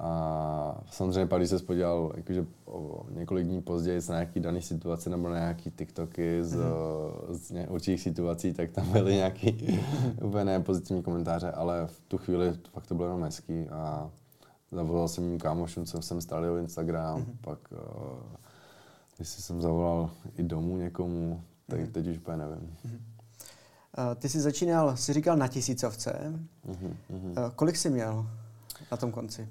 A samozřejmě pak, když se podíval jakože o několik dní později na nějaký daný situace nebo na nějaký TikToky z, mm-hmm. z určitých situací, tak tam byly nějaký úplně nepozitivní komentáře, ale v tu chvíli fakt to bylo jenom hezký a zavolal jsem mým kámošům, co jsem stál o Instagram, mm-hmm. pak uh, když jsem zavolal i domů někomu, tak mm-hmm. teď už úplně nevím. Mm-hmm. Uh, ty jsi začínal, jsi říkal na tisícovce. Uh, kolik jsi měl? Na tom konci?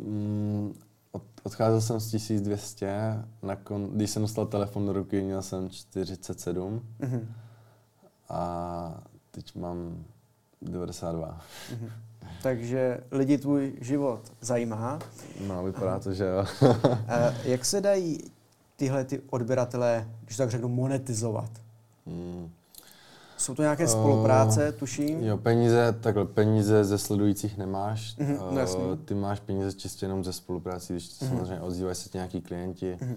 Mm, od, odcházel jsem z 1200, nakon, když jsem dostal telefon do ruky, měl jsem 47. Mm-hmm. A teď mám 92. Mm-hmm. Takže lidi tvůj život zajímá. No, vypadá to, že jo. Jak se dají tyhle ty odběratelé, když tak řeknu, monetizovat? Hmm. Jsou to nějaké spolupráce, uh, tuším? Jo, peníze, takhle, peníze ze sledujících nemáš. Uh-huh, uh, ty máš peníze čistě jenom ze spolupráci, když uh-huh. samozřejmě ozývají se ti nějaký klienti uh-huh.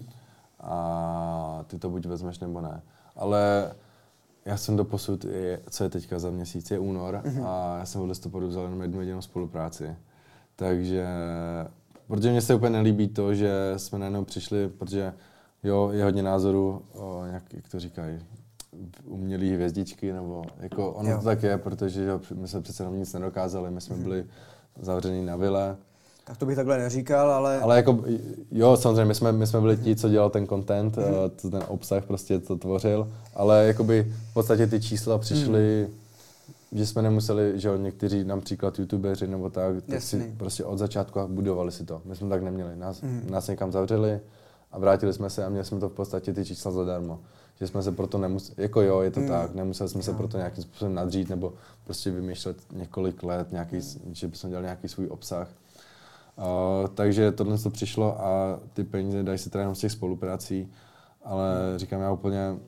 a ty to buď vezmeš nebo ne. Ale já jsem do posud, co je teďka za měsíc, je únor uh-huh. a já jsem od listopadu vzal jenom jednu jedinou spolupráci. Takže, protože mně se úplně nelíbí to, že jsme najednou přišli, protože jo, je hodně názorů, o, jak, jak to říkají, umělý hvězdičky, nebo jako ono jo. to tak je, protože že, my jsme přece jenom nic nedokázali, my jsme mhm. byli zavření na vile. Tak to bych takhle neříkal, ale... Ale jako, jo, samozřejmě, my jsme, my jsme byli ti, co dělal ten content, mm. ten obsah prostě to tvořil, ale jakoby v podstatě ty čísla přišly, mm. že jsme nemuseli, že jo, někteří například youtubeři nebo tak, tak si prostě od začátku budovali si to. My jsme tak neměli. Nás, mm. nás někam zavřeli a vrátili jsme se a měli jsme to v podstatě ty čísla zadarmo že jsme se proto nemuseli, jako jo, je to mm. tak, nemuseli jsme no. se proto nějakým způsobem nadřít nebo prostě vymýšlet několik let, nějaký, mm. že bychom dělali nějaký svůj obsah. Uh, takže tohle to přišlo a ty peníze dají se teda jenom z těch spoluprací, ale mm. říkám já úplně,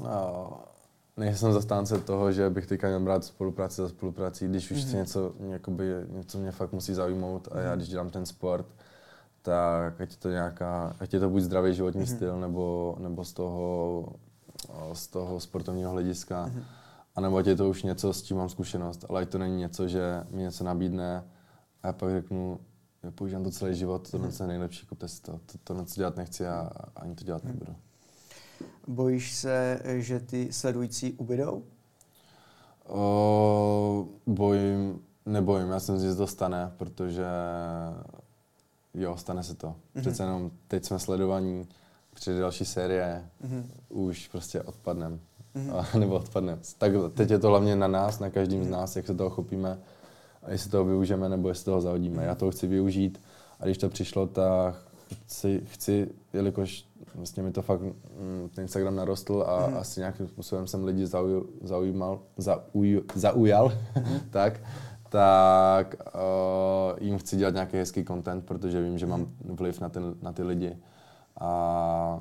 uh, nejsem zastánce toho, že bych teďka měl brát spolupráci za spoluprací, když už mm. něco, jakoby, něco mě fakt musí zaujmout a já, mm. když dělám ten sport, tak ať je to nějaká, ať je to buď zdravý životní mm-hmm. styl, nebo, nebo z toho, z toho sportovního hlediska, mm-hmm. anebo ať je to už něco, s čím mám zkušenost, ale ať to není něco, že mi něco nabídne a já pak řeknu, já používám to celý život, to mm-hmm. je nejlepší, kupte si to, to, to něco dělat nechci a ani to dělat mm-hmm. nebudu. Bojíš se, že ty sledující ubydou? O, bojím, nebojím, já jsem si, že to stane, protože jo, stane se to. Mm-hmm. Přece jenom teď jsme sledovaní, přijde další série, mm-hmm. už prostě odpadnem. Mm-hmm. nebo odpadnem. Tak teď je to hlavně na nás, na každém mm-hmm. z mhm. nás, jak se toho chopíme a jestli toho využijeme nebo jestli toho zahodíme. Mm-hmm. Já toho chci využít a když to přišlo, tak chci, chci jelikož vlastně mi to fakt mm, ten Instagram narostl a mm-hmm. asi nějakým způsobem jsem lidi zauj, zaujímal, zauj, zaujal, mm-hmm. tak, tak uh, jim chci dělat nějaký hezký content, protože vím, že mám vliv na, ten, na ty lidi. A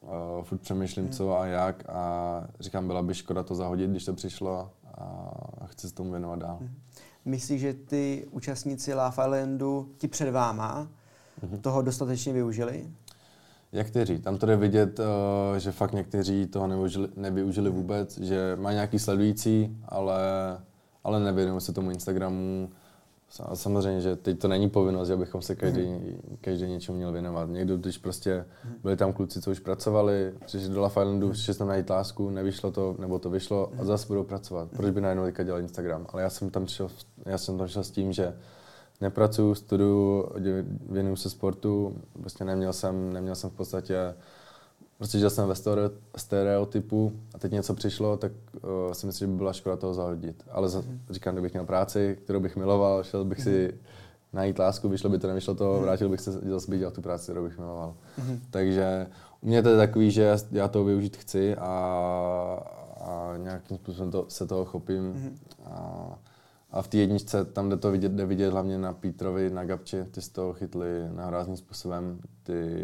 uh, furt přemýšlím, co a jak a říkám, byla by škoda to zahodit, když to přišlo a chci se tomu věnovat dál. Mhm. Myslíš, že ty účastníci Love Islandu ti před váma mm-hmm. toho dostatečně využili? Někteří. Tam to jde vidět, uh, že fakt někteří toho nevyužili, nevyužili vůbec, že mají nějaký sledující, ale ale nevěnuju se tomu Instagramu. Samozřejmě, že teď to není povinnost, že bychom se každý, každý něčemu měl věnovat. Někdo, když prostě byli tam kluci, co už pracovali, přišli do Love Islandu, přišli tam najít lásku, nevyšlo to, nebo to vyšlo a zase budou pracovat. Proč by najednou teďka dělal Instagram? Ale já jsem tam šel, já jsem tam šel s tím, že nepracuju, studuju, věnuju se sportu, prostě neměl jsem, neměl jsem v podstatě Prostě žil jsem ve stereotypu a teď něco přišlo, tak uh, si myslím, že by byla škoda toho zahodit. Ale za, mm. říkám, kdybych měl práci, kterou bych miloval, šel bych mm. si mhm. najít lásku, vyšlo by to, nevyšlo to, mm. vrátil bych se, zase bych dělal tu práci, kterou bych miloval. Mm. Takže u mě to je takový, že já to využít chci a, a nějakým způsobem to, se toho chopím. Mm. A, a v té jedničce, tam jde to vidět, jde vidět hlavně na Pítrovi, na Gabči, ty z toho chytli nahrázným způsobem, ty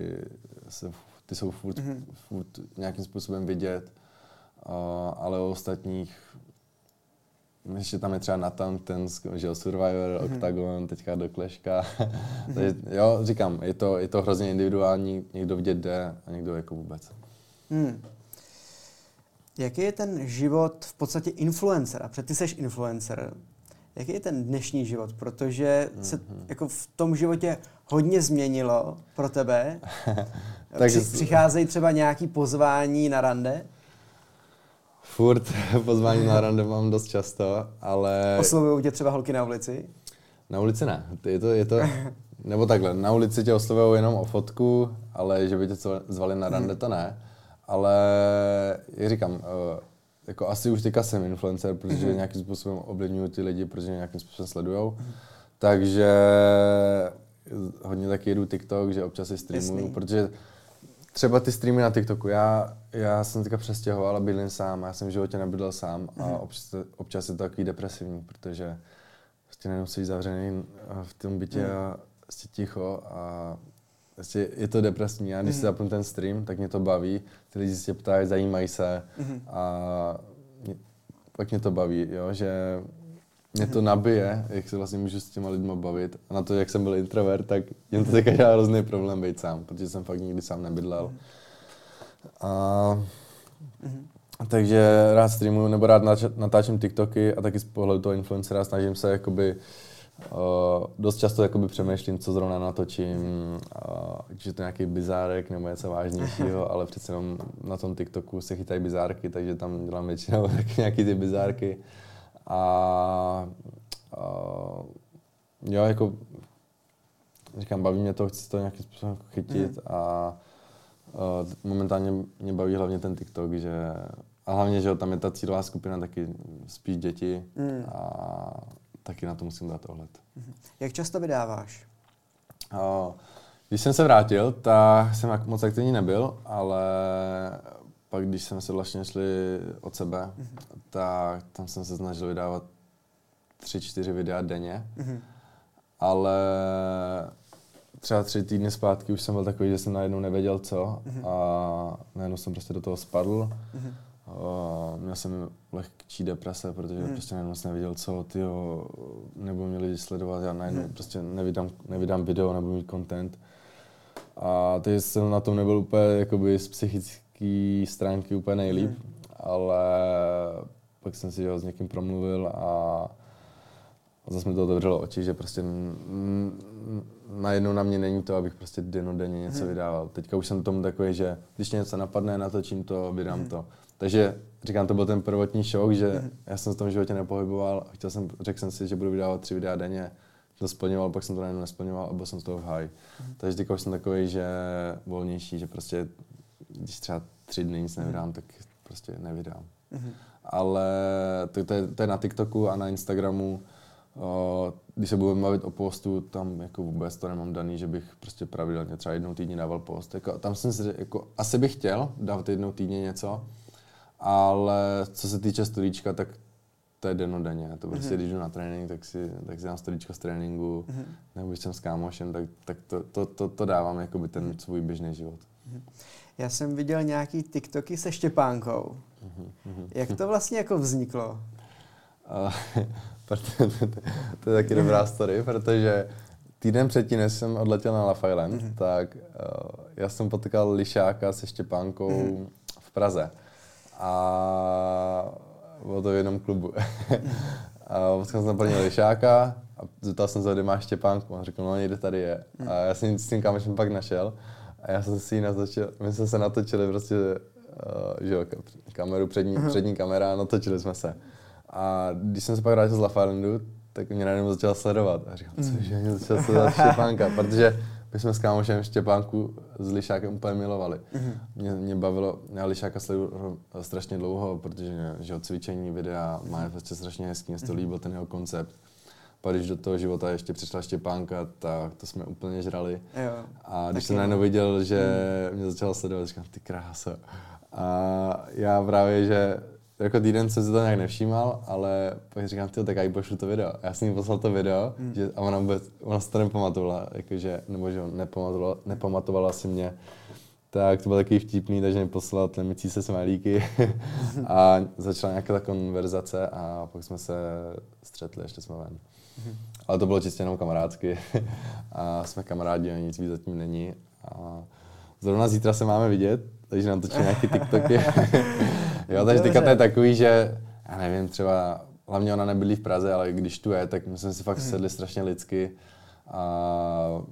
se ty jsou furt, mm-hmm. furt nějakým způsobem vidět, uh, ale u ostatních ještě tam je třeba Nathan, ten že Survivor, mm-hmm. Octagon, teďka do Kleška. mm-hmm. Takže jo, říkám, je to, je to hrozně individuální, někdo vidět jde a někdo jako vůbec. Mm. Jaký je ten život v podstatě influencera? Protože ty jsi influencer. Jaký je ten dnešní život? Protože se mm-hmm. jako v tom životě hodně změnilo pro tebe. Takže Při, přicházejí třeba nějaký pozvání na rande? Furt pozvání na rande mám dost často, ale... Oslovují tě třeba holky na ulici? Na ulici ne. Je to, je to, nebo takhle, na ulici tě oslovují jenom o fotku, ale že by tě zvali na rande, to ne. Ale, jak říkám, eh, jako asi už teďka jsem influencer, protože mm-hmm. nějakým způsobem ovlivňuju ty lidi, protože nějakým způsobem sledujou. Mm-hmm. Takže hodně taky jedu TikTok, že občas si streamuju, protože třeba ty streamy na TikToku. Já, já jsem teďka přestěhoval a bydlím sám. Já jsem v životě nebydlel sám a Mhm. občas, občas je to takový depresivní, protože prostě najednou jsi zavřený v tom bytě Mhm. a prostě ticho a prostě je to depresivní. Já když si Mhm. zapnu ten stream, tak mě to baví. Ty lidi se ptají, zajímají se Mhm. a mě, pak mě to baví, jo, že mě Mhm. to nabije, jak se vlastně můžu s těma lidma bavit. A na to, jak jsem byl introvert, tak jim to teďka dělá hrozný problém být sám, protože jsem fakt nikdy sám nebydlel. A, Mhm. takže rád streamuju, nebo rád natáčím TikToky a taky z pohledu toho influencera snažím se jakoby Uh, dost často jakoby přemýšlím, co zrovna natočím, uh, ať je to nějaký bizárek nebo něco vážnějšího, ale přece jenom na tom TikToku se chytají bizárky, takže tam dělám většinou taky nějaký ty bizárky. A uh, jo, jako říkám, baví mě to, chci to nějakým způsobem chytit a uh, momentálně mě baví hlavně ten TikTok, že a hlavně, že jo, tam je ta cílová skupina taky spíš děti Mm. a taky na to musím dát ohled. Jak často vydáváš? Uh, když jsem se vrátil, tak jsem moc aktivní nebyl, ale pak, když jsme se vlastně šli od sebe, tak tam jsem se snažil vydávat tři, čtyři videa denně, Mhm. ale třeba tři týdny zpátky už jsem byl takový, že jsem najednou nevěděl co a najednou jsem prostě do toho spadl. Mhm. Uh, měl jsem lehčí deprese, protože Mhm. prostě najednou jsem nevěděl co, tyjo, nebo mě lidi sledovat, já najednou prostě nevydám, nevydám video, nebo mít content. A teď jsem na tom nebyl úplně jakoby z psychické stránky úplně nejlíp, ale pak jsem si ho s někým promluvil a zase mi to otevřelo oči, že prostě najednou na mě není to, abych prostě denodenně něco vydával. Teďka už jsem tomu takový, že když mě něco napadne, natočím to, vydám to. Takže říkám, to byl ten prvotní šok, že já jsem v tom životě nepohyboval a chtěl jsem, řekl jsem si, že budu vydávat tři videa denně, to splňoval, pak jsem to najednou nesplňoval a byl jsem z toho v háji. Takže teďka už jsem takový, že volnější, že prostě, když třeba tři dny nic nevydám, tak prostě nevydám. Mhm. Ale to, to, je, to je na TikToku a na Instagramu. O, když se budeme bavit o postu, tam jako vůbec to nemám daný, že bych prostě pravidelně třeba jednou týdně dával post. Jako, tam jsem si, jako, asi bych chtěl dávat jednou týdně něco, ale co se týče storíčka, tak to je denodenně. To prostě, když jdu na trénink, tak si, tak si dám storíčko z tréninku, nebo když jsem s kámošem, tak, tak to, to, to, to dávám jakoby ten svůj běžný život. Já jsem viděl nějaký TikToky se Štěpánkou. Jak to vlastně jako vzniklo? To, to, to je taky dobrá story, protože týden předtím, než jsem odletěl na La Island, Mhm. tak uh, já jsem potkal Lišáka se Štěpánkou Mhm. v Praze. A bylo to v jednom klubu. a potkal jsem první Lišáka a zeptal jsem se, kde má Štěpánku. On řekl, no někde tady je. Mhm. A já jsem s tím kámošem pak našel. A já jsem si ji natočil, my jsme se natočili prostě, uh, že jo, ka- kameru, přední, přední kamera, natočili jsme se. A když jsem se pak vrátil z La Islandu, tak mě najednou začal sledovat. A říkám, cože, mě začal sledovat Štěpánka, protože my jsme s kámošem Štěpánku s Lišákem úplně milovali. Mě, mě bavilo, já Lišáka sleduju strašně dlouho, protože že jo, cvičení, videa má je prostě strašně hezký, mě se to líbil ten jeho koncept. Pak když do toho života ještě přišla Štěpánka, tak to jsme úplně žrali. Jo. A když jsem no. najednou viděl, že mě začala sledovat, říkám, ty krása. A já právě, že jako týden jsem si to nějak nevšímal, ale pak říkám, ty tak já jí pošlu to video. Já jsem jí poslal to video že, a ona, vůbec, ona se to nepamatovala, jakože, nebo že nepamatovala, nepamatovala si mě. Tak to bylo takový vtipný, takže mi poslala tlemící se smajlíky a začala nějaká ta konverzace a pak jsme se střetli, ještě jsme ven. Ale to bylo čistě jenom kamarádsky a jsme kamarádi a nic víc zatím není. A zrovna zítra se máme vidět, takže nám točí nějaký TikToky. jo, takže teďka to je takový, že já nevím, třeba hlavně ona nebydlí v Praze, ale když tu je, tak my jsme si fakt sedli strašně lidsky a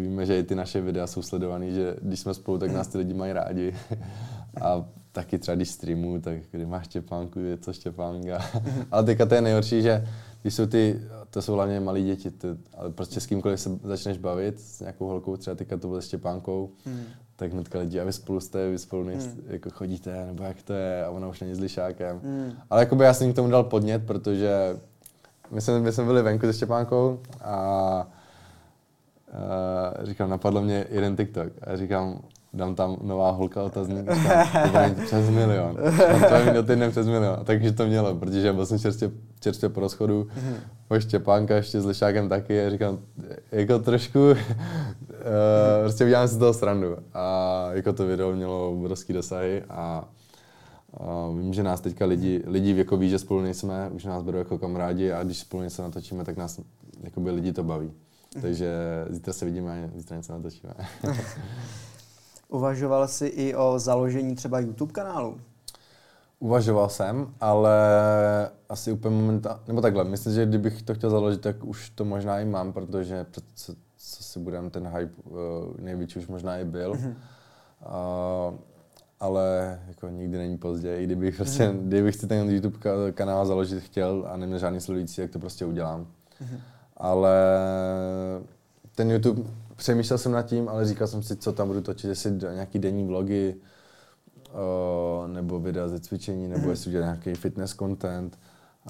víme, že i ty naše videa jsou sledovaný, že když jsme spolu, tak nás ty lidi mají rádi. A taky třeba když streamu, tak kdy máš Štěpánku, je to Štěpánka. ale teďka to je nejhorší, že když jsou ty, to jsou hlavně malí děti, ty, ale prostě s kýmkoliv se začneš bavit, s nějakou holkou, třeba teďka to bylo s Štěpánkou, Hmm. Tak hnedka lidi, a vy spolu jste, vy spolu nejste, jako chodíte, nebo jak to je, a ona už není s lišákem. Hmm. Ale jakoby já jsem k tomu dal podnět, protože my jsme, my jsme byli venku se Štěpánkou a uh, říkám, napadlo mě jeden TikTok a říkám, dám tam nová holka otazník, přes milion. To je do týdne přes milion. Takže to mělo, protože byl jsem čerstvě, čerstvě po rozchodu, mm-hmm. po Štěpánka ještě s Lišákem taky a říkám, jako trošku, uh, prostě uděláme si toho srandu. A jako to video mělo obrovský dosahy a Uh, vím, že nás teďka lidi, lidi jako ví, že spolu nejsme, už nás berou jako kamarádi a když spolu něco natočíme, tak nás jakoby lidi to baví. Mhm. Takže zítra se vidíme a zítra něco natočíme. Uvažoval jsi i o založení třeba YouTube kanálu? Uvažoval jsem, ale asi úplně momentálně, nebo takhle, myslím, že kdybych to chtěl založit, tak už to možná i mám, protože co, co si budeme, ten hype uh, největší už možná i byl. Mm-hmm. Uh, ale jako nikdy není pozdě. I kdybych, prostě, mm-hmm. kdybych si ten YouTube kanál založit chtěl a neměl žádný sledující, tak to prostě udělám. Mm-hmm. Ale ten YouTube, přemýšlel jsem nad tím, ale říkal jsem si, co tam budu točit, jestli nějaký denní vlogy, uh, nebo videa ze cvičení, nebo jestli udělat nějaký fitness content.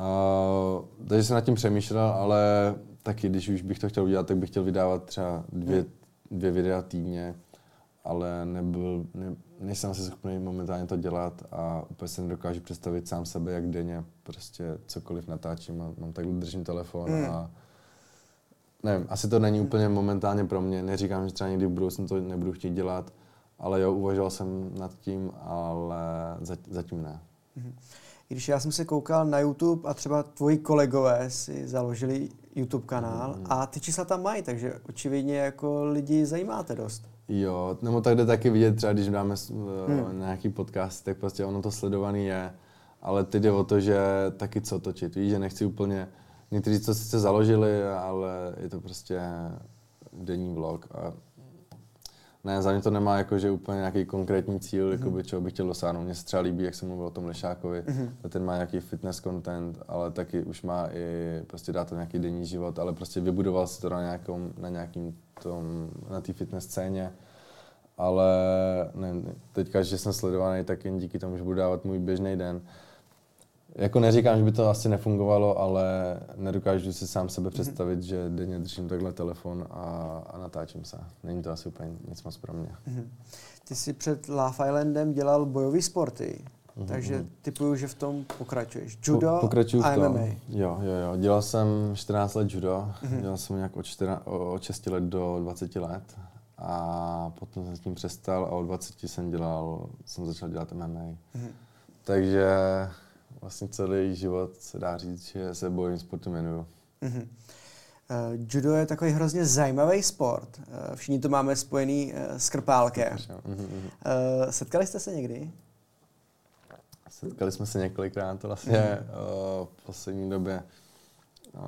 Uh, takže jsem nad tím přemýšlel, ale taky, když už bych to chtěl udělat, tak bych chtěl vydávat třeba dvě, mhm. dvě videa týdně, ale nebyl, ne, nejsem asi schopný momentálně to dělat a úplně se nedokážu představit sám sebe, jak denně prostě cokoliv natáčím a mám takhle držím telefon mm. a nevím, asi to není úplně momentálně pro mě, neříkám, že třeba někdy v budoucnu to nebudu chtít dělat, ale jo, uvažoval jsem nad tím, ale zatím ne. Mm. Když já jsem se koukal na YouTube a třeba tvoji kolegové si založili YouTube kanál mm. a ty čísla tam mají, takže očividně jako lidi zajímáte dost. Jo, nebo tak jde taky vidět, třeba když dáme hmm. nějaký podcast, tak prostě ono to sledovaný je, ale teď jde o to, že taky co točit, víš, že nechci úplně, někteří to sice založili, ale je to prostě denní vlog a ne, za mě to nemá jako, že úplně nějaký konkrétní cíl, mm-hmm. jakoby, čeho bych chtěl dosáhnout. Mně se třeba líbí, jak jsem mluvil o tom Lešákovi, mm-hmm. ten má nějaký fitness content, ale taky už má i prostě dát to nějaký denní život, ale prostě vybudoval si to na, nějakom, na nějakým tom, na té fitness scéně. Ale ne, teďka, že jsem sledovaný, tak jen díky tomu, že budu dávat můj běžný den. Jako neříkám, že by to asi nefungovalo, ale nedokážu si sám sebe mhm. představit, mm-hmm. že denně držím takhle telefon a, a natáčím se. Není to asi úplně nic moc pro mě. Mm-hmm. Ty jsi před Love Islandem dělal bojové sporty, mm-hmm. takže mhm. typuju, že v tom pokračuješ. Judo po, pokračuju a MMA. Tom. Jo, jo, jo. Dělal jsem 14 let judo, mm-hmm. dělal jsem nějak od, 4, od 6 let do 20 let a potom jsem s tím přestal a od 20 jsem dělal, jsem začal dělat MMA. Mm-hmm. Takže vlastně celý život se dá říct, že se bojím sportu jmenuju. Mm-hmm. Uh, judo je takový hrozně zajímavý sport. Uh, všichni to máme spojený uh, s krpálkem. Mm-hmm. Uh, setkali jste se někdy? Setkali jsme se několikrát, to vlastně mm-hmm. uh, v poslední době, uh,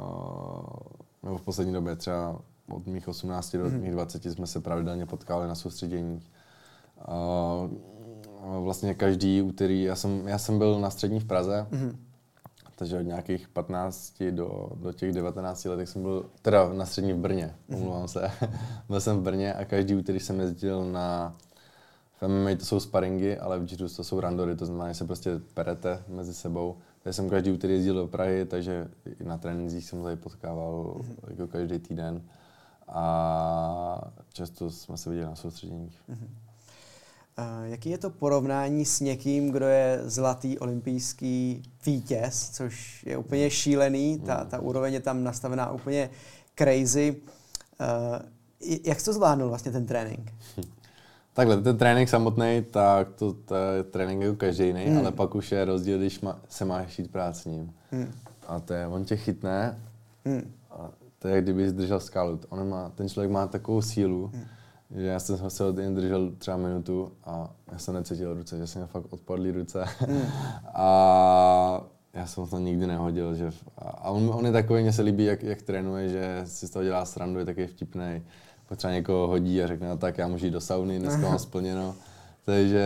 nebo v poslední době třeba od mých 18 do mm-hmm. mých 20 jsme se pravidelně potkali na soustředěních. Uh, vlastně každý úterý, já jsem, já jsem byl na střední v Praze, mm-hmm. takže od nějakých 15 do, do těch 19 let jsem byl, teda na střední v Brně, mm-hmm. omlouvám se, byl jsem v Brně a každý úterý jsem jezdil na, v MMA to jsou sparingy, ale v jiu to jsou randory, to znamená, že se prostě perete mezi sebou. Takže jsem každý úterý jezdil do Prahy, takže i na trénincích jsem tady potkával mm-hmm. jako každý týden a často jsme se viděli na soustředěních. Mm-hmm. Jaký je to porovnání s někým, kdo je zlatý olympijský vítěz, což je úplně šílený, ta, ta úroveň je tam nastavená úplně crazy. Jak jsi to zvládnul vlastně ten trénink? Takhle, ten trénink samotný, tak to, to je trénink jako každý jiný, hmm. ale pak už je rozdíl, když ma, se máš jít prát s ním. Hmm. A to je, on tě chytne, hmm. a to je, kdyby zdržel skalu. On má, ten člověk má takovou sílu, hmm že já jsem se jen držel třeba minutu a já jsem necítil ruce, že jsem měl fakt odpadlý ruce. Mm. a já jsem to nikdy nehodil. Že, a on, on je takový, mně se líbí, jak, jak trénuje, že si z toho dělá srandu, je taky vtipný. Pak třeba někoho hodí a řekne, no tak já můžu jít do sauny, dneska mám splněno. Takže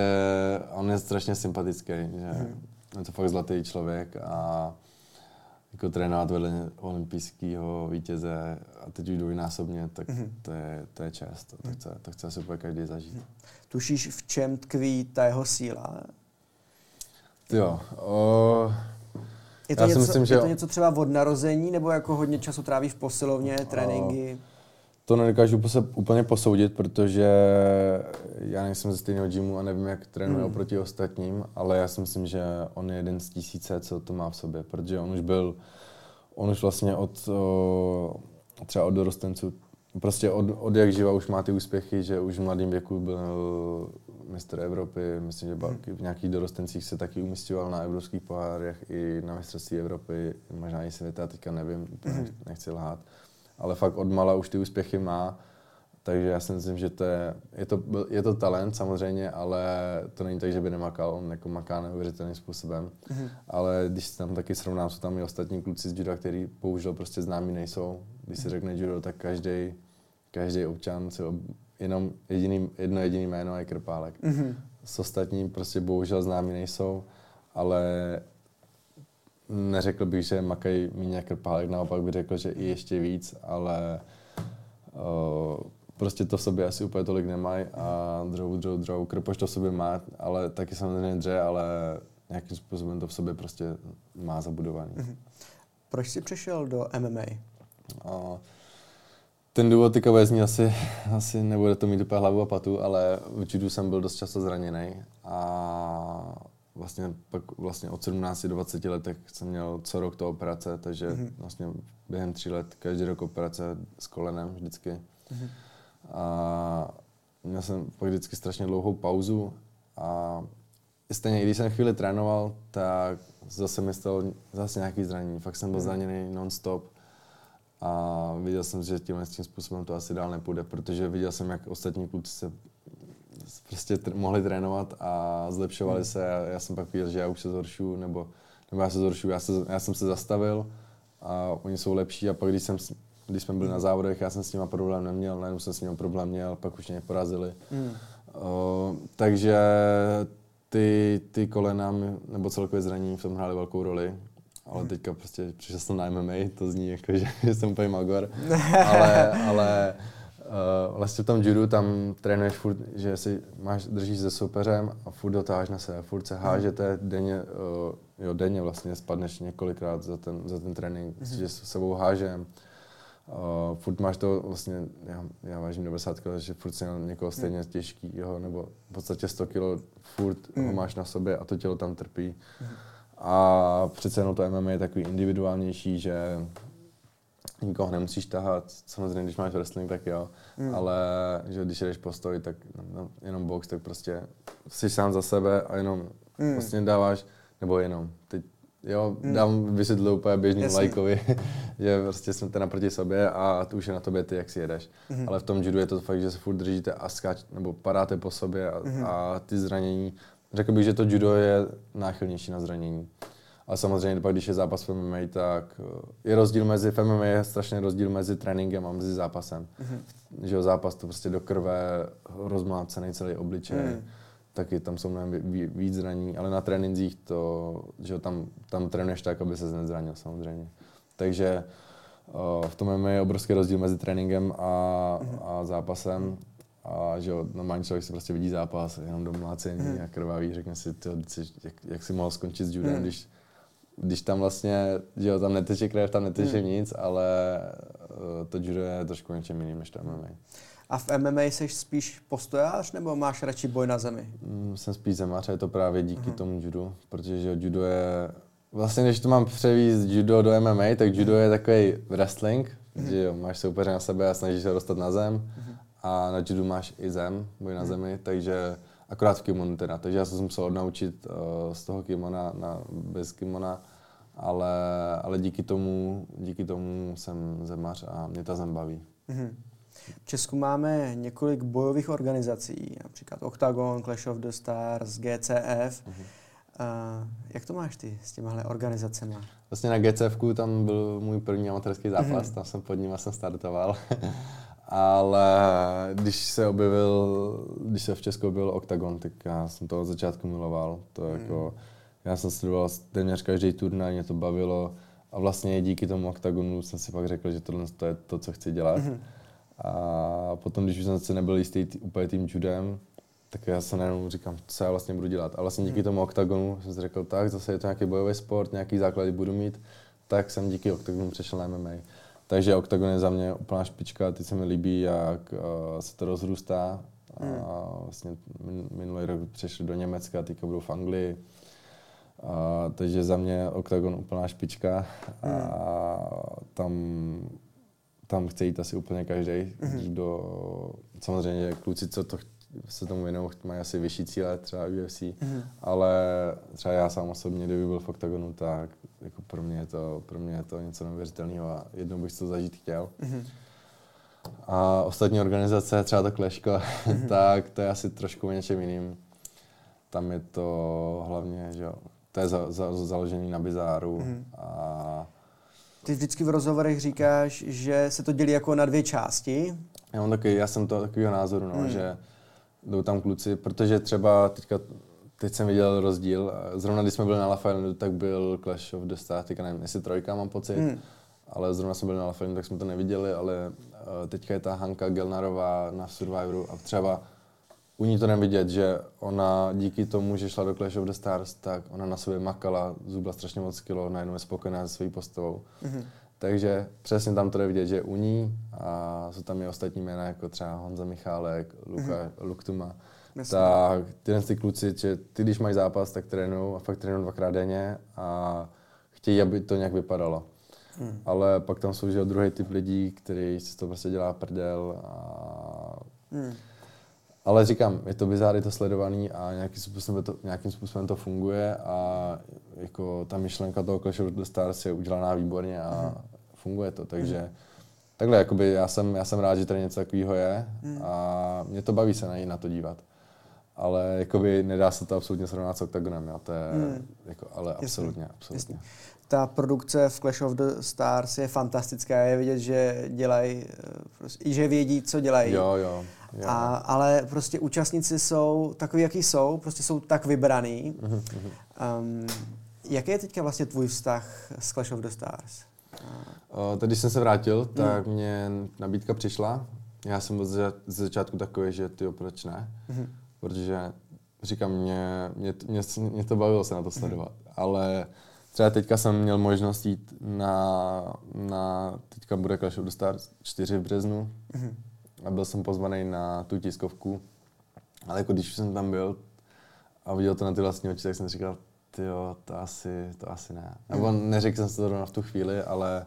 on je strašně sympatický, že mm. je to fakt zlatý člověk a jako trénovat vedle olympijského vítěze a teď už dvojnásobně, tak mm-hmm. to, je, to je čest. To, chce, to chce asi úplně každý zažít. Mm. Tušíš, v čem tkví ta jeho síla? Jo. O, je to, něco, myslím, že... je to něco třeba od narození, nebo jako hodně času tráví v posilovně, tréninky? To nedokážu úplně posoudit, protože já nejsem ze stejného gymu a nevím, jak trénuje mm. oproti ostatním, ale já si myslím, že on je jeden z tisíce, co to má v sobě, protože on už byl, on už vlastně od třeba od dorostenců, prostě od, od jak živa už má ty úspěchy, že už v mladém věku byl mistr Evropy, myslím, že hmm. v nějakých dorostencích se taky umistoval na evropských pohárech i na mistrovství Evropy, možná i světa, teďka nevím, hmm. nechci lhát. Ale fakt od mala už ty úspěchy má, takže já si myslím, že to je, je, to, je to talent samozřejmě, ale to není tak, že by nemakal, on jako maká neuvěřitelným způsobem. Mm-hmm. Ale když tam taky srovnám, jsou tam i ostatní kluci z juda, který bohužel prostě známí nejsou. Když se řekne judo, tak každý každý občan si ob, jenom jediný, jedno jediný jméno je Krpálek. Mm-hmm. S ostatním prostě bohužel známí nejsou, ale neřekl bych, že makají méně Krpálek, naopak bych řekl, že i ještě víc, ale uh, prostě to v sobě asi úplně tolik nemají a druhou, druhou, druhou krpoš to v sobě má, ale taky samozřejmě dře, ale nějakým způsobem to v sobě prostě má zabudovaný. Mm-hmm. Proč jsi přišel do MMA? Uh, ten důvod teďka zní asi, asi nebude to mít úplně hlavu a patu, ale v judu jsem byl dost často zraněný a vlastně pak vlastně od 17 do 20 letech jsem měl co rok to operace, takže mm-hmm. vlastně během tří let každý rok operace s kolenem vždycky. Mm-hmm. A měl jsem pak vždycky strašně dlouhou pauzu a stejně, když jsem chvíli trénoval, tak zase mi stalo zase nějaký zranění. Fakt jsem byl mm-hmm. zraněný non-stop a viděl jsem, že tímhle tím způsobem to asi dál nepůjde, protože viděl jsem, jak ostatní kluci se prostě tr- mohli trénovat a zlepšovali hmm. se a já jsem pak viděl, že já už se zhoršuju, nebo, nebo já se zhoršuju, já, se, já jsem se zastavil a oni jsou lepší a pak když, jsem, když jsme byli na závodech, já jsem s nimi problém neměl, najednou jsem s nimi problém měl, pak už mě porazili. Hmm. Uh, takže ty, ty kolena, nebo celkové zranění v tom hrály velkou roli ale teďka prostě přišel jsem na MMA, to zní jako, že jsem úplně magor, ale, ale uh, vlastně v tom judu tam trénuješ furt, že si máš, držíš se soupeřem a furt dotáháš na sebe, furt se mhm. hážete denně, uh, jo, denně vlastně spadneš několikrát za ten, za ten trénink, mm-hmm. že s sebou hážem. Uh, furt máš to vlastně, já, já vážím 90 kg, že furt si někoho stejně mm. těžký, jo, nebo v podstatě 100 kg furt mm. ho máš na sobě a to tělo tam trpí. Mm. A přece jenom to MMA je takový individuálnější, že nikoho nemusíš tahat. Samozřejmě, když máš wrestling, tak jo. Mm. Ale že když jdeš postoj, tak no, jenom box, tak prostě jsi sám za sebe a jenom mm. vlastně dáváš, nebo jenom, teď jo, mm. dám vysvětlit úplně běžným lajkovi, že prostě jsme ten naproti sobě a tu už je na tobě ty, jak si jedeš. Mm. Ale v tom judu je to fakt, že se furt držíte a skáč, nebo padáte po sobě a, mm. a ty zranění Řekl bych, že to judo je náchylnější na zranění. Ale samozřejmě, pak, když je zápas v MMA, tak eh, je rozdíl mezi, v MMA je strašně rozdíl mezi tréninkem a mezi zápasem. Mm-hmm. Že jo, zápas to prostě do krve, rozmlácený celý obličej, mm. taky tam jsou mnohem víc zraní, ale na trénincích to, že jo, tam, tam trénuješ tak, aby se nezranil samozřejmě. Takže uh, v tom MMA je obrovský rozdíl mezi tréninkem a, mm-hmm. a zápasem. A že jo, normální člověk si prostě vidí zápas, jenom do mlácení hmm. a krvavý, řekne si, tyjo, jak, jak si mohl skončit s judem, hmm. když, když tam vlastně, že jo, tam neteče krev, tam neteče hmm. nic, ale uh, to judo je trošku něčem jiným než to MMA. A v MMA jsi spíš postojář nebo máš radši boj na zemi? Mm, jsem spíš zemař a je to právě díky hmm. tomu judu, protože že judo je, vlastně když to mám převíst judo do MMA, tak judo je takový wrestling, hmm. že jo, máš soupeře na sebe a snažíš se dostat na zem. Hmm a na judu máš i zem, boj na hmm. zemi, takže akorát v kimonu teda. Takže já jsem se musel odnaučit uh, z toho kimona na, bez kimona, ale, ale díky tomu, díky tomu jsem zemař a mě ta zem baví. Mm-hmm. V Česku máme několik bojových organizací, například Octagon, Clash of the Stars, GCF. Mm-hmm. Uh, jak to máš ty s těmihle organizacemi? Vlastně na GCF tam byl můj první amatérský zápas, mm-hmm. tam jsem pod ním jsem startoval. ale když se objevil, když se v Česku objevil Octagon, tak já jsem to od začátku miloval. To mm. jako, já jsem sledoval téměř každý turnaj, mě to bavilo a vlastně díky tomu Octagonu jsem si pak řekl, že tohle to je to, co chci dělat. Mm. A potom, když už jsem se nebyl jistý tý, úplně tím judem, tak já se najednou říkám, co já vlastně budu dělat. A vlastně díky mm. tomu Octagonu jsem si řekl, tak zase je to nějaký bojový sport, nějaký základy budu mít, tak jsem díky Octagonu přešel na MMA. Takže Octagon je za mě úplná špička, teď se mi líbí, jak uh, se to rozrůstá. Hmm. A vlastně minulý rok přišli do Německa, teďka budou v Anglii. A, takže za mě Octagon úplná špička a hmm. tam, tam chce jít asi úplně každý. Hmm. Kdo, samozřejmě kluci, co to se tomu věnují, mají asi vyšší cíle, třeba UFC, hmm. ale třeba já sám osobně, kdyby byl v Octagonu, tak jako pro mě je to, pro mě je to něco neuvěřitelného a jednou bych to zažít chtěl. Hmm. A ostatní organizace, třeba to Kleško, mm-hmm. tak to je asi trošku o něčem jiným. Tam je to hlavně, že jo, to je za, za, založený na bizáru mm-hmm. a ty vždycky v rozhovorech říkáš, že se to dělí jako na dvě části. Já mám taky, já jsem to takového názoru, no, mm. že jdou tam kluci, protože třeba teďka, teď jsem viděl rozdíl, zrovna když jsme byli na Lafayette, tak byl Clash of the Stars, teďka nevím, jestli trojka mám pocit, mm. ale zrovna jsme byli na Lafayette, tak jsme to neviděli, ale Eh, teďka je ta Hanka Gelnarová na Survivoru a třeba u ní to nevidět, že ona díky tomu, že šla do Clash of the Stars, tak ona na sobě makala, zubla strašně moc kilo, najednou je spokojená se svojí postavou. Mm-hmm. Takže přesně tam to jde vidět, že u ní a jsou tam i ostatní jména, jako třeba Honza Michálek, Luka, mm-hmm. Luktuma, Myslím. tak tyhle ty kluci, že ty když mají zápas, tak trénují a fakt trénují dvakrát denně a chtějí, aby to nějak vypadalo. Hmm. Ale pak tam jsou že druhý typ lidí, který si to prostě dělá prdel. A... Hmm. Ale říkám, je to bizár, je to sledovaný a nějakým způsobem to, nějakým způsobem to funguje a jako ta myšlenka toho Clash of the Stars je udělaná výborně a hmm. funguje to, takže hmm. takhle, jakoby já jsem, já jsem rád, že tady něco takového je hmm. a mě to baví se na, na to dívat. Ale jakoby nedá se to absolutně srovnat s Octagonem, jo, to je, hmm. jako, ale absolutně, absolutně. Jasně ta produkce v Clash of the Stars je fantastická. Je vidět, že dělají, eh, prostě, že vědí, co dělají. Jo, jo. jo. A, ale prostě účastníci jsou takový, jaký jsou, prostě jsou tak vybraný. Um, jaký je teďka vlastně tvůj vztah s Clash of the Stars? Uh, když jsem se vrátil, tak hmm. mě nabídka přišla. Já jsem byl ze začátku takový, že ty proč ne? Hmm. Protože říkám, mě, mě, mě, mě to bavilo se na to sledovat. Hmm. Ale Třeba teďka jsem měl možnost jít na, na teďka bude Clash of the Stars 4 v březnu mm-hmm. a byl jsem pozvaný na tu tiskovku. Ale jako když jsem tam byl a viděl to na ty vlastní oči, tak jsem říkal, jo, to asi, to asi ne. Mm. Nebo neřekl jsem si to zrovna v tu chvíli, ale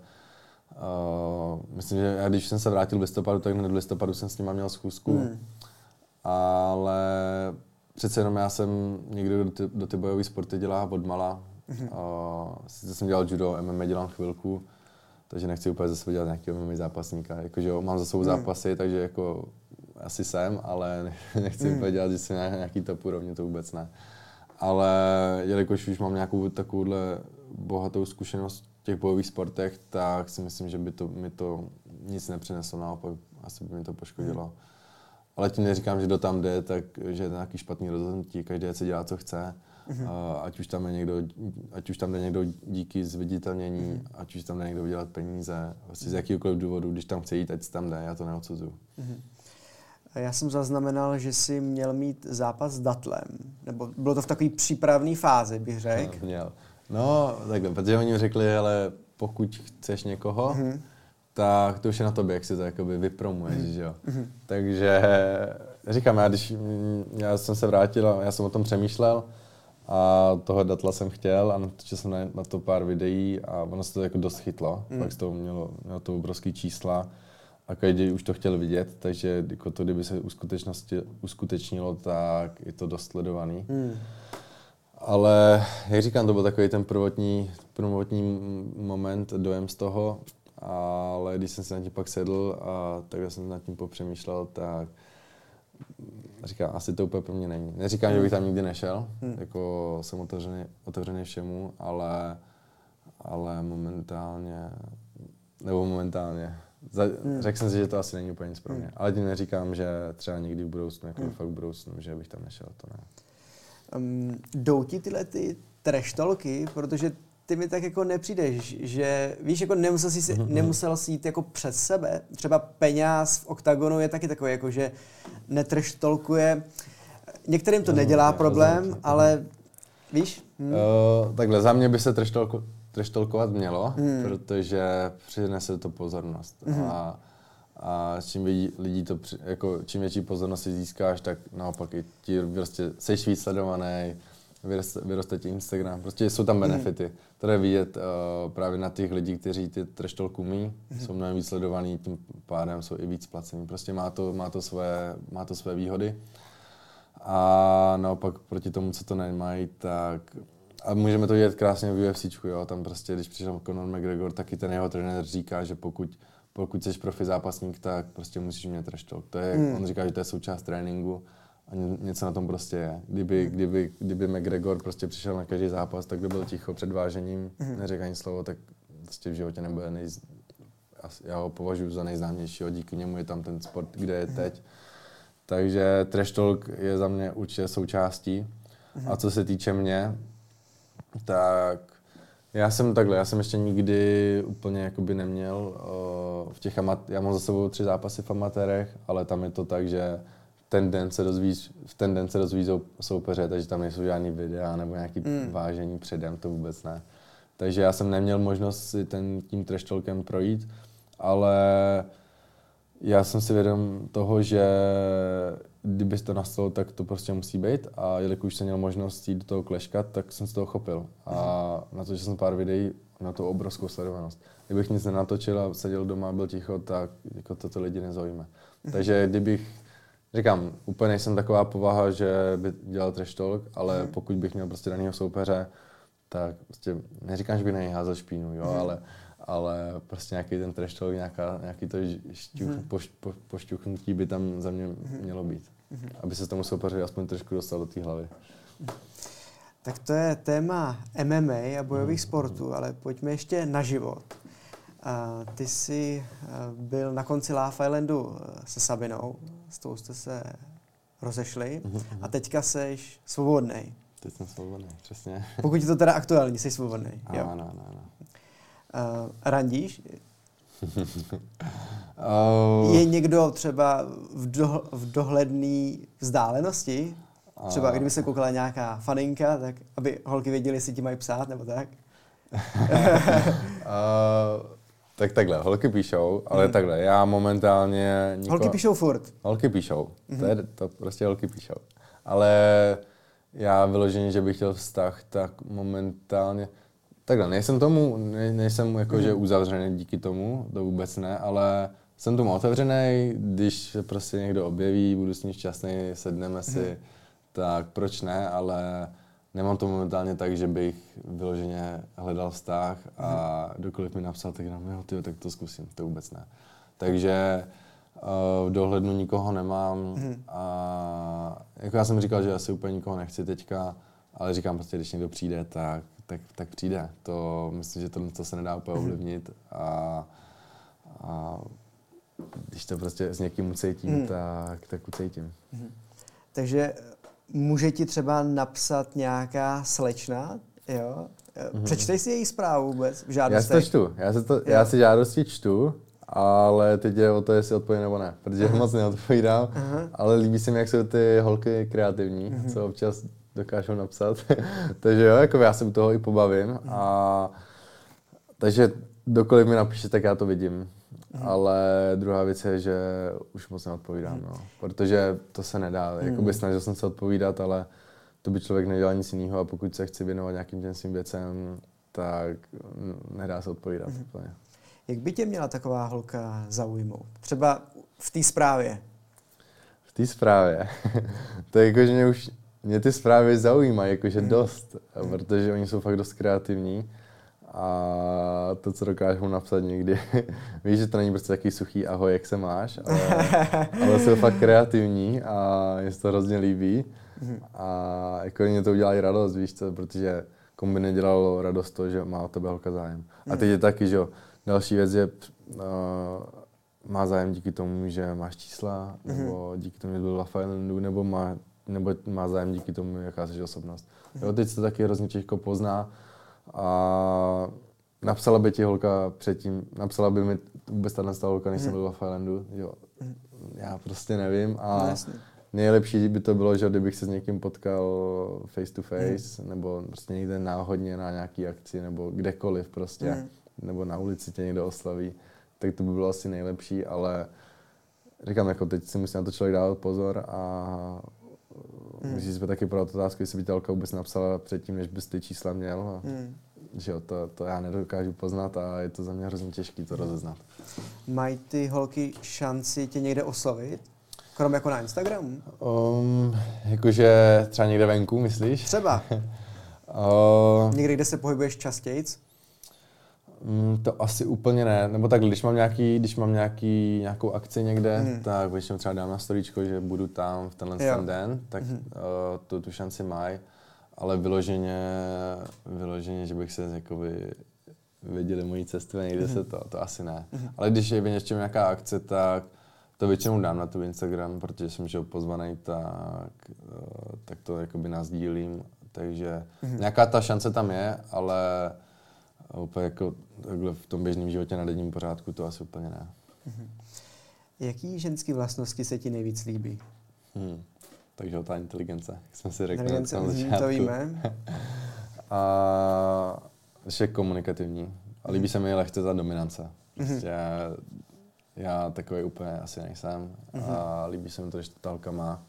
uh, myslím, že já když jsem se vrátil v listopadu, tak hned v listopadu jsem s nima měl schůzku. Mm. Ale přece jenom já jsem někdo, kdo ty, do ty bojové sporty dělá od mala, Mm-hmm. Uh, sice jsem dělal judo, MMA dělám chvilku, takže nechci úplně zase dělat nějakého MMA zápasníka. Jakože jo, mám za sebou mm. zápasy, takže jako asi jsem, ale nechci mm. úplně dělat, že jsem nějaký top úrovně, to vůbec ne. Ale jelikož už mám nějakou takovouhle bohatou zkušenost v těch bojových sportech, tak si myslím, že by to, mi to nic nepřineslo, naopak asi by mi to poškodilo. Mm. Ale tím neříkám, že do tam jde, tak že je to nějaký špatný rozhodnutí, každý se dělá, co chce. Mm-hmm. A ať už tam je někdo, ať už tam jde někdo díky zviditelnění, mm-hmm. ať už tam jde někdo vydělat peníze, vlastně z jakýkoliv důvodu, když tam chce jít, ať tam jde, já to neodsuzuju. Mm-hmm. Já jsem zaznamenal, že jsi měl mít zápas s Datlem, nebo bylo to v takové přípravné fázi, bych řekl. No, měl. No, takhle, protože oni řekli, ale pokud chceš někoho, mm-hmm. tak to už je na tobě, jak si to jakoby vypromuješ, mm-hmm. že jo. Mm-hmm. Takže říkám, já když já jsem se vrátil a já jsem o tom přemýšlel, a toho datla jsem chtěl a natočil jsem na, na to pár videí a ono se to jako dost chytlo. Mm. Pak to mělo, mělo to obrovský čísla a každý už to chtěl vidět, takže jako to, kdyby se uskutečnosti, uskutečnilo, tak je to dost sledovaný. Mm. Ale jak říkám, to byl takový ten prvotní, prvotní moment, dojem z toho, ale když jsem se na tím pak sedl a tak jsem nad tím popřemýšlel, tak říkám, asi to úplně pro mě není. Neříkám, že bych tam nikdy nešel, hmm. jako jsem otevřený, otevřený všemu, ale, ale momentálně, nebo momentálně, za, hmm. řekl jsem si, že to asi není úplně nic pro mě. Hmm. Ale tím neříkám, že třeba někdy v budoucnu, jako hmm. fakt v budoucnu, že bych tam nešel, to ne. Um, jdou ti tyhle ty treštolky, protože ty mi tak jako nepřijdeš, že víš, jako nemusel jsi, mm-hmm. nemusel jsi jít jako přes sebe. Třeba peněz v oktagonu je taky takový, jako že netreštolkuje. Některým to no, nedělá problém, ale víš? Hm. Uh, takhle, za mě by se treštolku, treštolkovat mělo, mm. protože přinese to pozornost. Mm. A, a čím lidí, lidí to, jako, čím větší pozornost si získáš, tak naopak i ti prostě seš víc sledovaný, vyroste, vyroste ti Instagram, prostě jsou tam benefity. Mm. To je vidět uh, právě na těch lidí, kteří ty treštolk umí, mm. jsou mnohem víc sledovaný, tím pádem jsou i víc placení. Prostě má to, má to, své, má to své výhody. A naopak proti tomu, co to nemají, tak a můžeme to vidět krásně v UFC, jo, tam prostě, když přišel Conor McGregor, taky ten jeho trenér říká, že pokud, pokud jsi profi zápasník, tak prostě musíš mít trash talk. To je, mm. on říká, že to je součást tréninku a něco na tom prostě je. Kdyby, mm. kdyby, kdyby McGregor prostě přišel na každý zápas, tak by byl ticho před vážením, mm. neřekl ani slovo, tak prostě v životě nebude nej, já ho považuji za nejznámějšího, díky němu je tam ten sport, kde je mm. teď. Takže trash talk je za mě určitě součástí. A co se týče mě, tak já jsem takhle, já jsem ještě nikdy úplně jakoby neměl uh, v těch amat, já mám za sebou tři zápasy v amatérech, ale tam je to tak, že ten den se dozvíš, v ten den se dozví soupeře, takže tam nejsou žádný videa nebo nějaký mm. vážení předem, to vůbec ne. Takže já jsem neměl možnost si ten, tím trash talkem projít, ale já jsem si vědom toho, že kdyby to nastalo, tak to prostě musí být a jelikož jsem měl možnost jít do toho kleškat, tak jsem se toho chopil. A na to, že jsem pár videí, na tu obrovskou sledovanost. Kdybych nic nenatočil a seděl doma a byl ticho, tak jako toto lidi nezaujme. Takže kdybych, říkám, úplně nejsem taková povaha, že by dělal trash talk, ale pokud bych měl prostě daného soupeře, tak prostě neříkám, že by na něj házel špínu, jo, ale ale prostě nějaký ten trash talk, nějaká, nějaký to šťuch, mm. poš, po, pošťuchnutí by tam za mě mm. mělo být. Mm. Aby se tomu soupeři aspoň trošku dostal do té hlavy. Tak to je téma MMA a bojových mm. sportů, ale pojďme ještě na život. Ty jsi uh, byl na konci Love Islandu uh, se Sabinou, s tou jste se rozešli mm-hmm. a teďka jsi svobodný. Teď jsem svobodný, přesně. Pokud je to teda aktuální, jsi svobodný. Ano, ano, ano. Uh, randíš? je někdo třeba v, do, v dohledné vzdálenosti? Třeba kdyby se koukala nějaká faninka, tak aby holky věděly, jestli ti mají psát nebo tak? uh, tak takhle, holky píšou, ale mm. takhle, já momentálně... Niko... Holky píšou furt? Holky píšou, mm-hmm. to, je, to prostě holky píšou. Ale já vyloženě, že bych chtěl vztah, tak momentálně... Takhle, nejsem tomu, ne, nejsem jako, že mhm. uzavřený díky tomu, to vůbec ne, ale jsem tomu otevřený, když se prostě někdo objeví, budu s ním šťastný, sedneme si, hmm. tak proč ne, ale nemám to momentálně tak, že bych vyloženě hledal vztah a hmm. dokoliv mi napsal, tak dám, jo, tyjo, tak to zkusím, to vůbec ne. Takže uh, v dohlednu nikoho nemám hmm. a jako já jsem říkal, že asi úplně nikoho nechci teďka, ale říkám prostě, když někdo přijde, tak tak, tak přijde. To myslím, že to, to se nedá úplně mhm. ovlivnit a, a když to prostě s někým ucítím, hmm. tak, tak ucítím. Hmm. Takže může ti třeba napsat nějaká slečna, jo? Hmm. Přečtej si její zprávu vůbec v žádosti. Já si to čtu, já si, to, já si žádosti čtu, ale teď je o to, jestli odpovím nebo ne, protože uh-huh. moc neodpovídám, uh-huh. ale líbí se mi, jak jsou ty holky kreativní, uh-huh. co občas dokážou napsat. takže jo, jako já se u toho i pobavím. A, takže dokoliv mi napíše, tak já to vidím. Mm. Ale druhá věc je, že už moc neodpovídám, mm. no. Protože to se nedá. Mm. Jakoby snažil jsem se odpovídat, ale to by člověk nedělal nic jiného a pokud se chci věnovat nějakým těm svým věcem, tak nedá se odpovídat mm. úplně. Jak by tě měla taková holka zaujmout? Třeba v té zprávě. V té zprávě? to je jako, že mě už mě ty zprávy zaujímají jakože hmm. dost, protože oni jsou fakt dost kreativní a to, co dokážou napsat někdy, víš, že to není prostě takový suchý ahoj, jak se máš, ale, ale jsou fakt kreativní a mě se to hrozně líbí a jako mě to udělá i radost, víš co, protože komu by nedělalo radost to, že má o tebe holka zájem. A teď je taky, že jo, další věc je, uh, má zájem díky tomu, že máš čísla, nebo díky tomu, že byl v Islandu, nebo má nebo má zájem díky tomu, jaká jsi osobnost. Jo, mhm. teď se to taky hrozně těžko pozná a napsala by ti holka předtím, napsala by mi vůbec ta holka, než jsem mhm. byl v Islandu, jo. Mhm. Já prostě nevím a no, nejlepší by to bylo, že kdybych se s někým potkal face to face, mm. nebo prostě někde náhodně na nějaký akci, nebo kdekoliv prostě, mm. nebo na ulici tě někdo oslaví, tak to by bylo asi nejlepší, ale říkám, jako teď si musí na to člověk dávat pozor a mm. musí si taky pro otázku, jestli by ta vůbec napsala předtím, než bys ty čísla měl. A, mm. Že jo, to, to já nedokážu poznat a je to za mě hrozně těžké to rozeznat. Mají ty holky šanci tě někde oslovit? Krom jako na Instagramu? Um, jakože třeba někde venku, myslíš? Třeba. uh, někde, kde se pohybuješ častěji? Mm, to asi úplně ne. Nebo tak, když mám, nějaký, když mám nějaký, nějakou akci někde, hmm. tak většinou třeba dám na storíčko, že budu tam v tenhle ten den, tak hmm. uh, tu, tu šanci mají. Ale vyloženě, vyloženě, že bych se jakoby viděli mojí cestu a někde hmm. se to, to asi ne. Hmm. Ale když je v něčem nějaká akce, tak to většinou dám na tu Instagram, protože jsem že pozvaný, tak, eh, tak to jakoby nás dílím. Takže mm-hmm. nějaká ta šance tam je, ale úplně jako takhle v tom běžném životě na denním pořádku to asi úplně ne. Mm-hmm. Jaký ženské vlastnosti se ti nejvíc líbí? Hmm. Takže ta inteligence, jak jsme si řekli na začátku. To víme. a ještě komunikativní. A líbí se mi lehce ta dominance. Mhm. Prostě mm-hmm. Já takový úplně asi nejsem mm-hmm. a líbí se mi to, že ta holka má.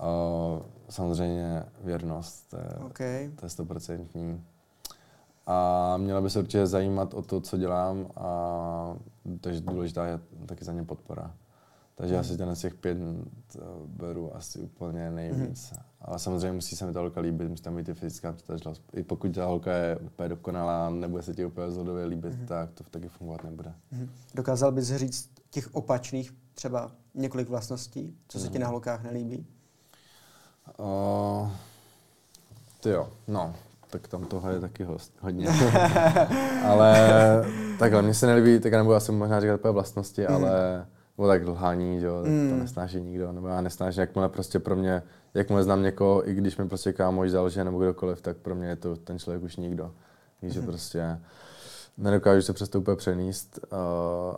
Uh, samozřejmě věrnost, to je, okay. to je stoprocentní. A měla by se určitě zajímat o to, co dělám, a, takže důležitá je taky za ně podpora. Takže mm. asi ten z těch pět eh, beru asi úplně nejvíc. Mm. Ale samozřejmě musí se mi ta holka líbit, musí tam být i fyzická přitažlivost. I pokud ta holka je úplně dokonalá, nebude se ti úplně vzhodově líbit, mm. tak to taky fungovat nebude. Mm. Dokázal bys říct těch opačných třeba několik vlastností, co se mm. ti na holkách nelíbí? Uh, ty jo, no, tak tam toho je taky host, hodně. ale takhle, mně se nelíbí, tak já nebudu asi možná říkat úplně vlastnosti, mm. ale nebo tak lhání, že jo, mm. to nesnáší nikdo, nebo já nesnáším, jakmile prostě pro mě, jakmile znám někoho, i když mi prostě kámoš zalže nebo kdokoliv, tak pro mě je to ten člověk už nikdo. Víš, že mm. prostě nedokážu se přes to úplně přenést uh,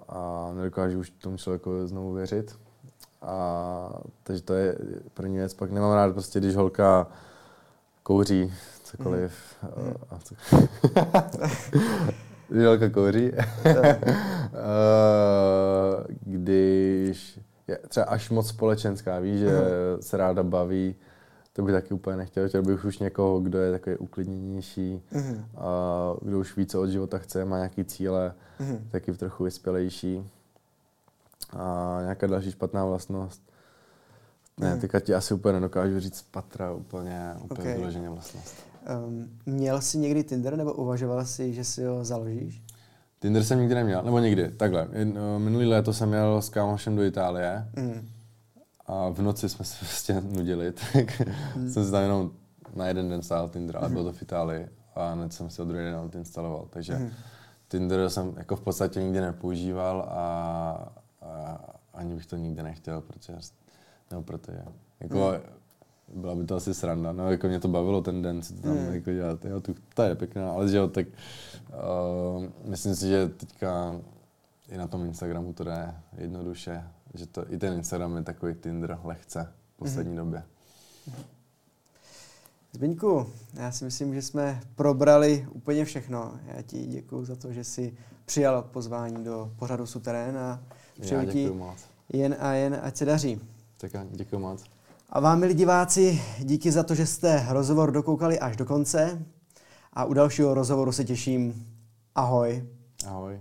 a nedokážu už tomu člověku znovu věřit. A, takže to je první věc. Pak nemám rád prostě, když holka kouří, cokoliv. Mm. Uh, a co... Želka kouří. Eh, když je třeba až moc společenská, víš, že se ráda baví, to bych taky úplně nechtěl. Chtěl bych už někoho, kdo je takový uklidněnější, mm-hmm. a kdo už ví, co od života chce, má nějaký cíle, mm-hmm. taky trochu vyspělejší. A nějaká další špatná vlastnost. Ne, mm. teďka ti asi úplně nedokážu říct patra úplně, úplně okay. vyloženě vlastnost. Um, měl jsi někdy Tinder nebo uvažoval jsi, že si ho založíš? Tinder jsem nikdy neměl, nebo nikdy, takhle. No, minulý léto jsem jel s kámošem do Itálie mm. a v noci jsme se prostě nudili, tak mm. jsem si tam jenom na jeden den stál Tinder, ale mm. bylo to v Itálii a hned jsem si ho druhý den instaloval, takže mm. Tinder jsem jako v podstatě nikdy nepoužíval a, a ani bych to nikdy nechtěl, protože, nebo protože, jako, mm byla by to asi sranda, no jako mě to bavilo ten den si to tam mm. jako dělat, jo, tu, ta je pěkná, ale že jo, tak uh, myslím si, že teďka i na tom Instagramu to jde jednoduše, že to, i ten Instagram je takový Tinder lehce v poslední mm. době. Zbyňku, já si myslím, že jsme probrali úplně všechno. Já ti děkuji za to, že jsi přijal pozvání do pořadu Suterén a přeju ti jen a jen, ať se daří. Tak děkuji moc. A vám, milí diváci, díky za to, že jste rozhovor dokoukali až do konce. A u dalšího rozhovoru se těším. Ahoj. Ahoj.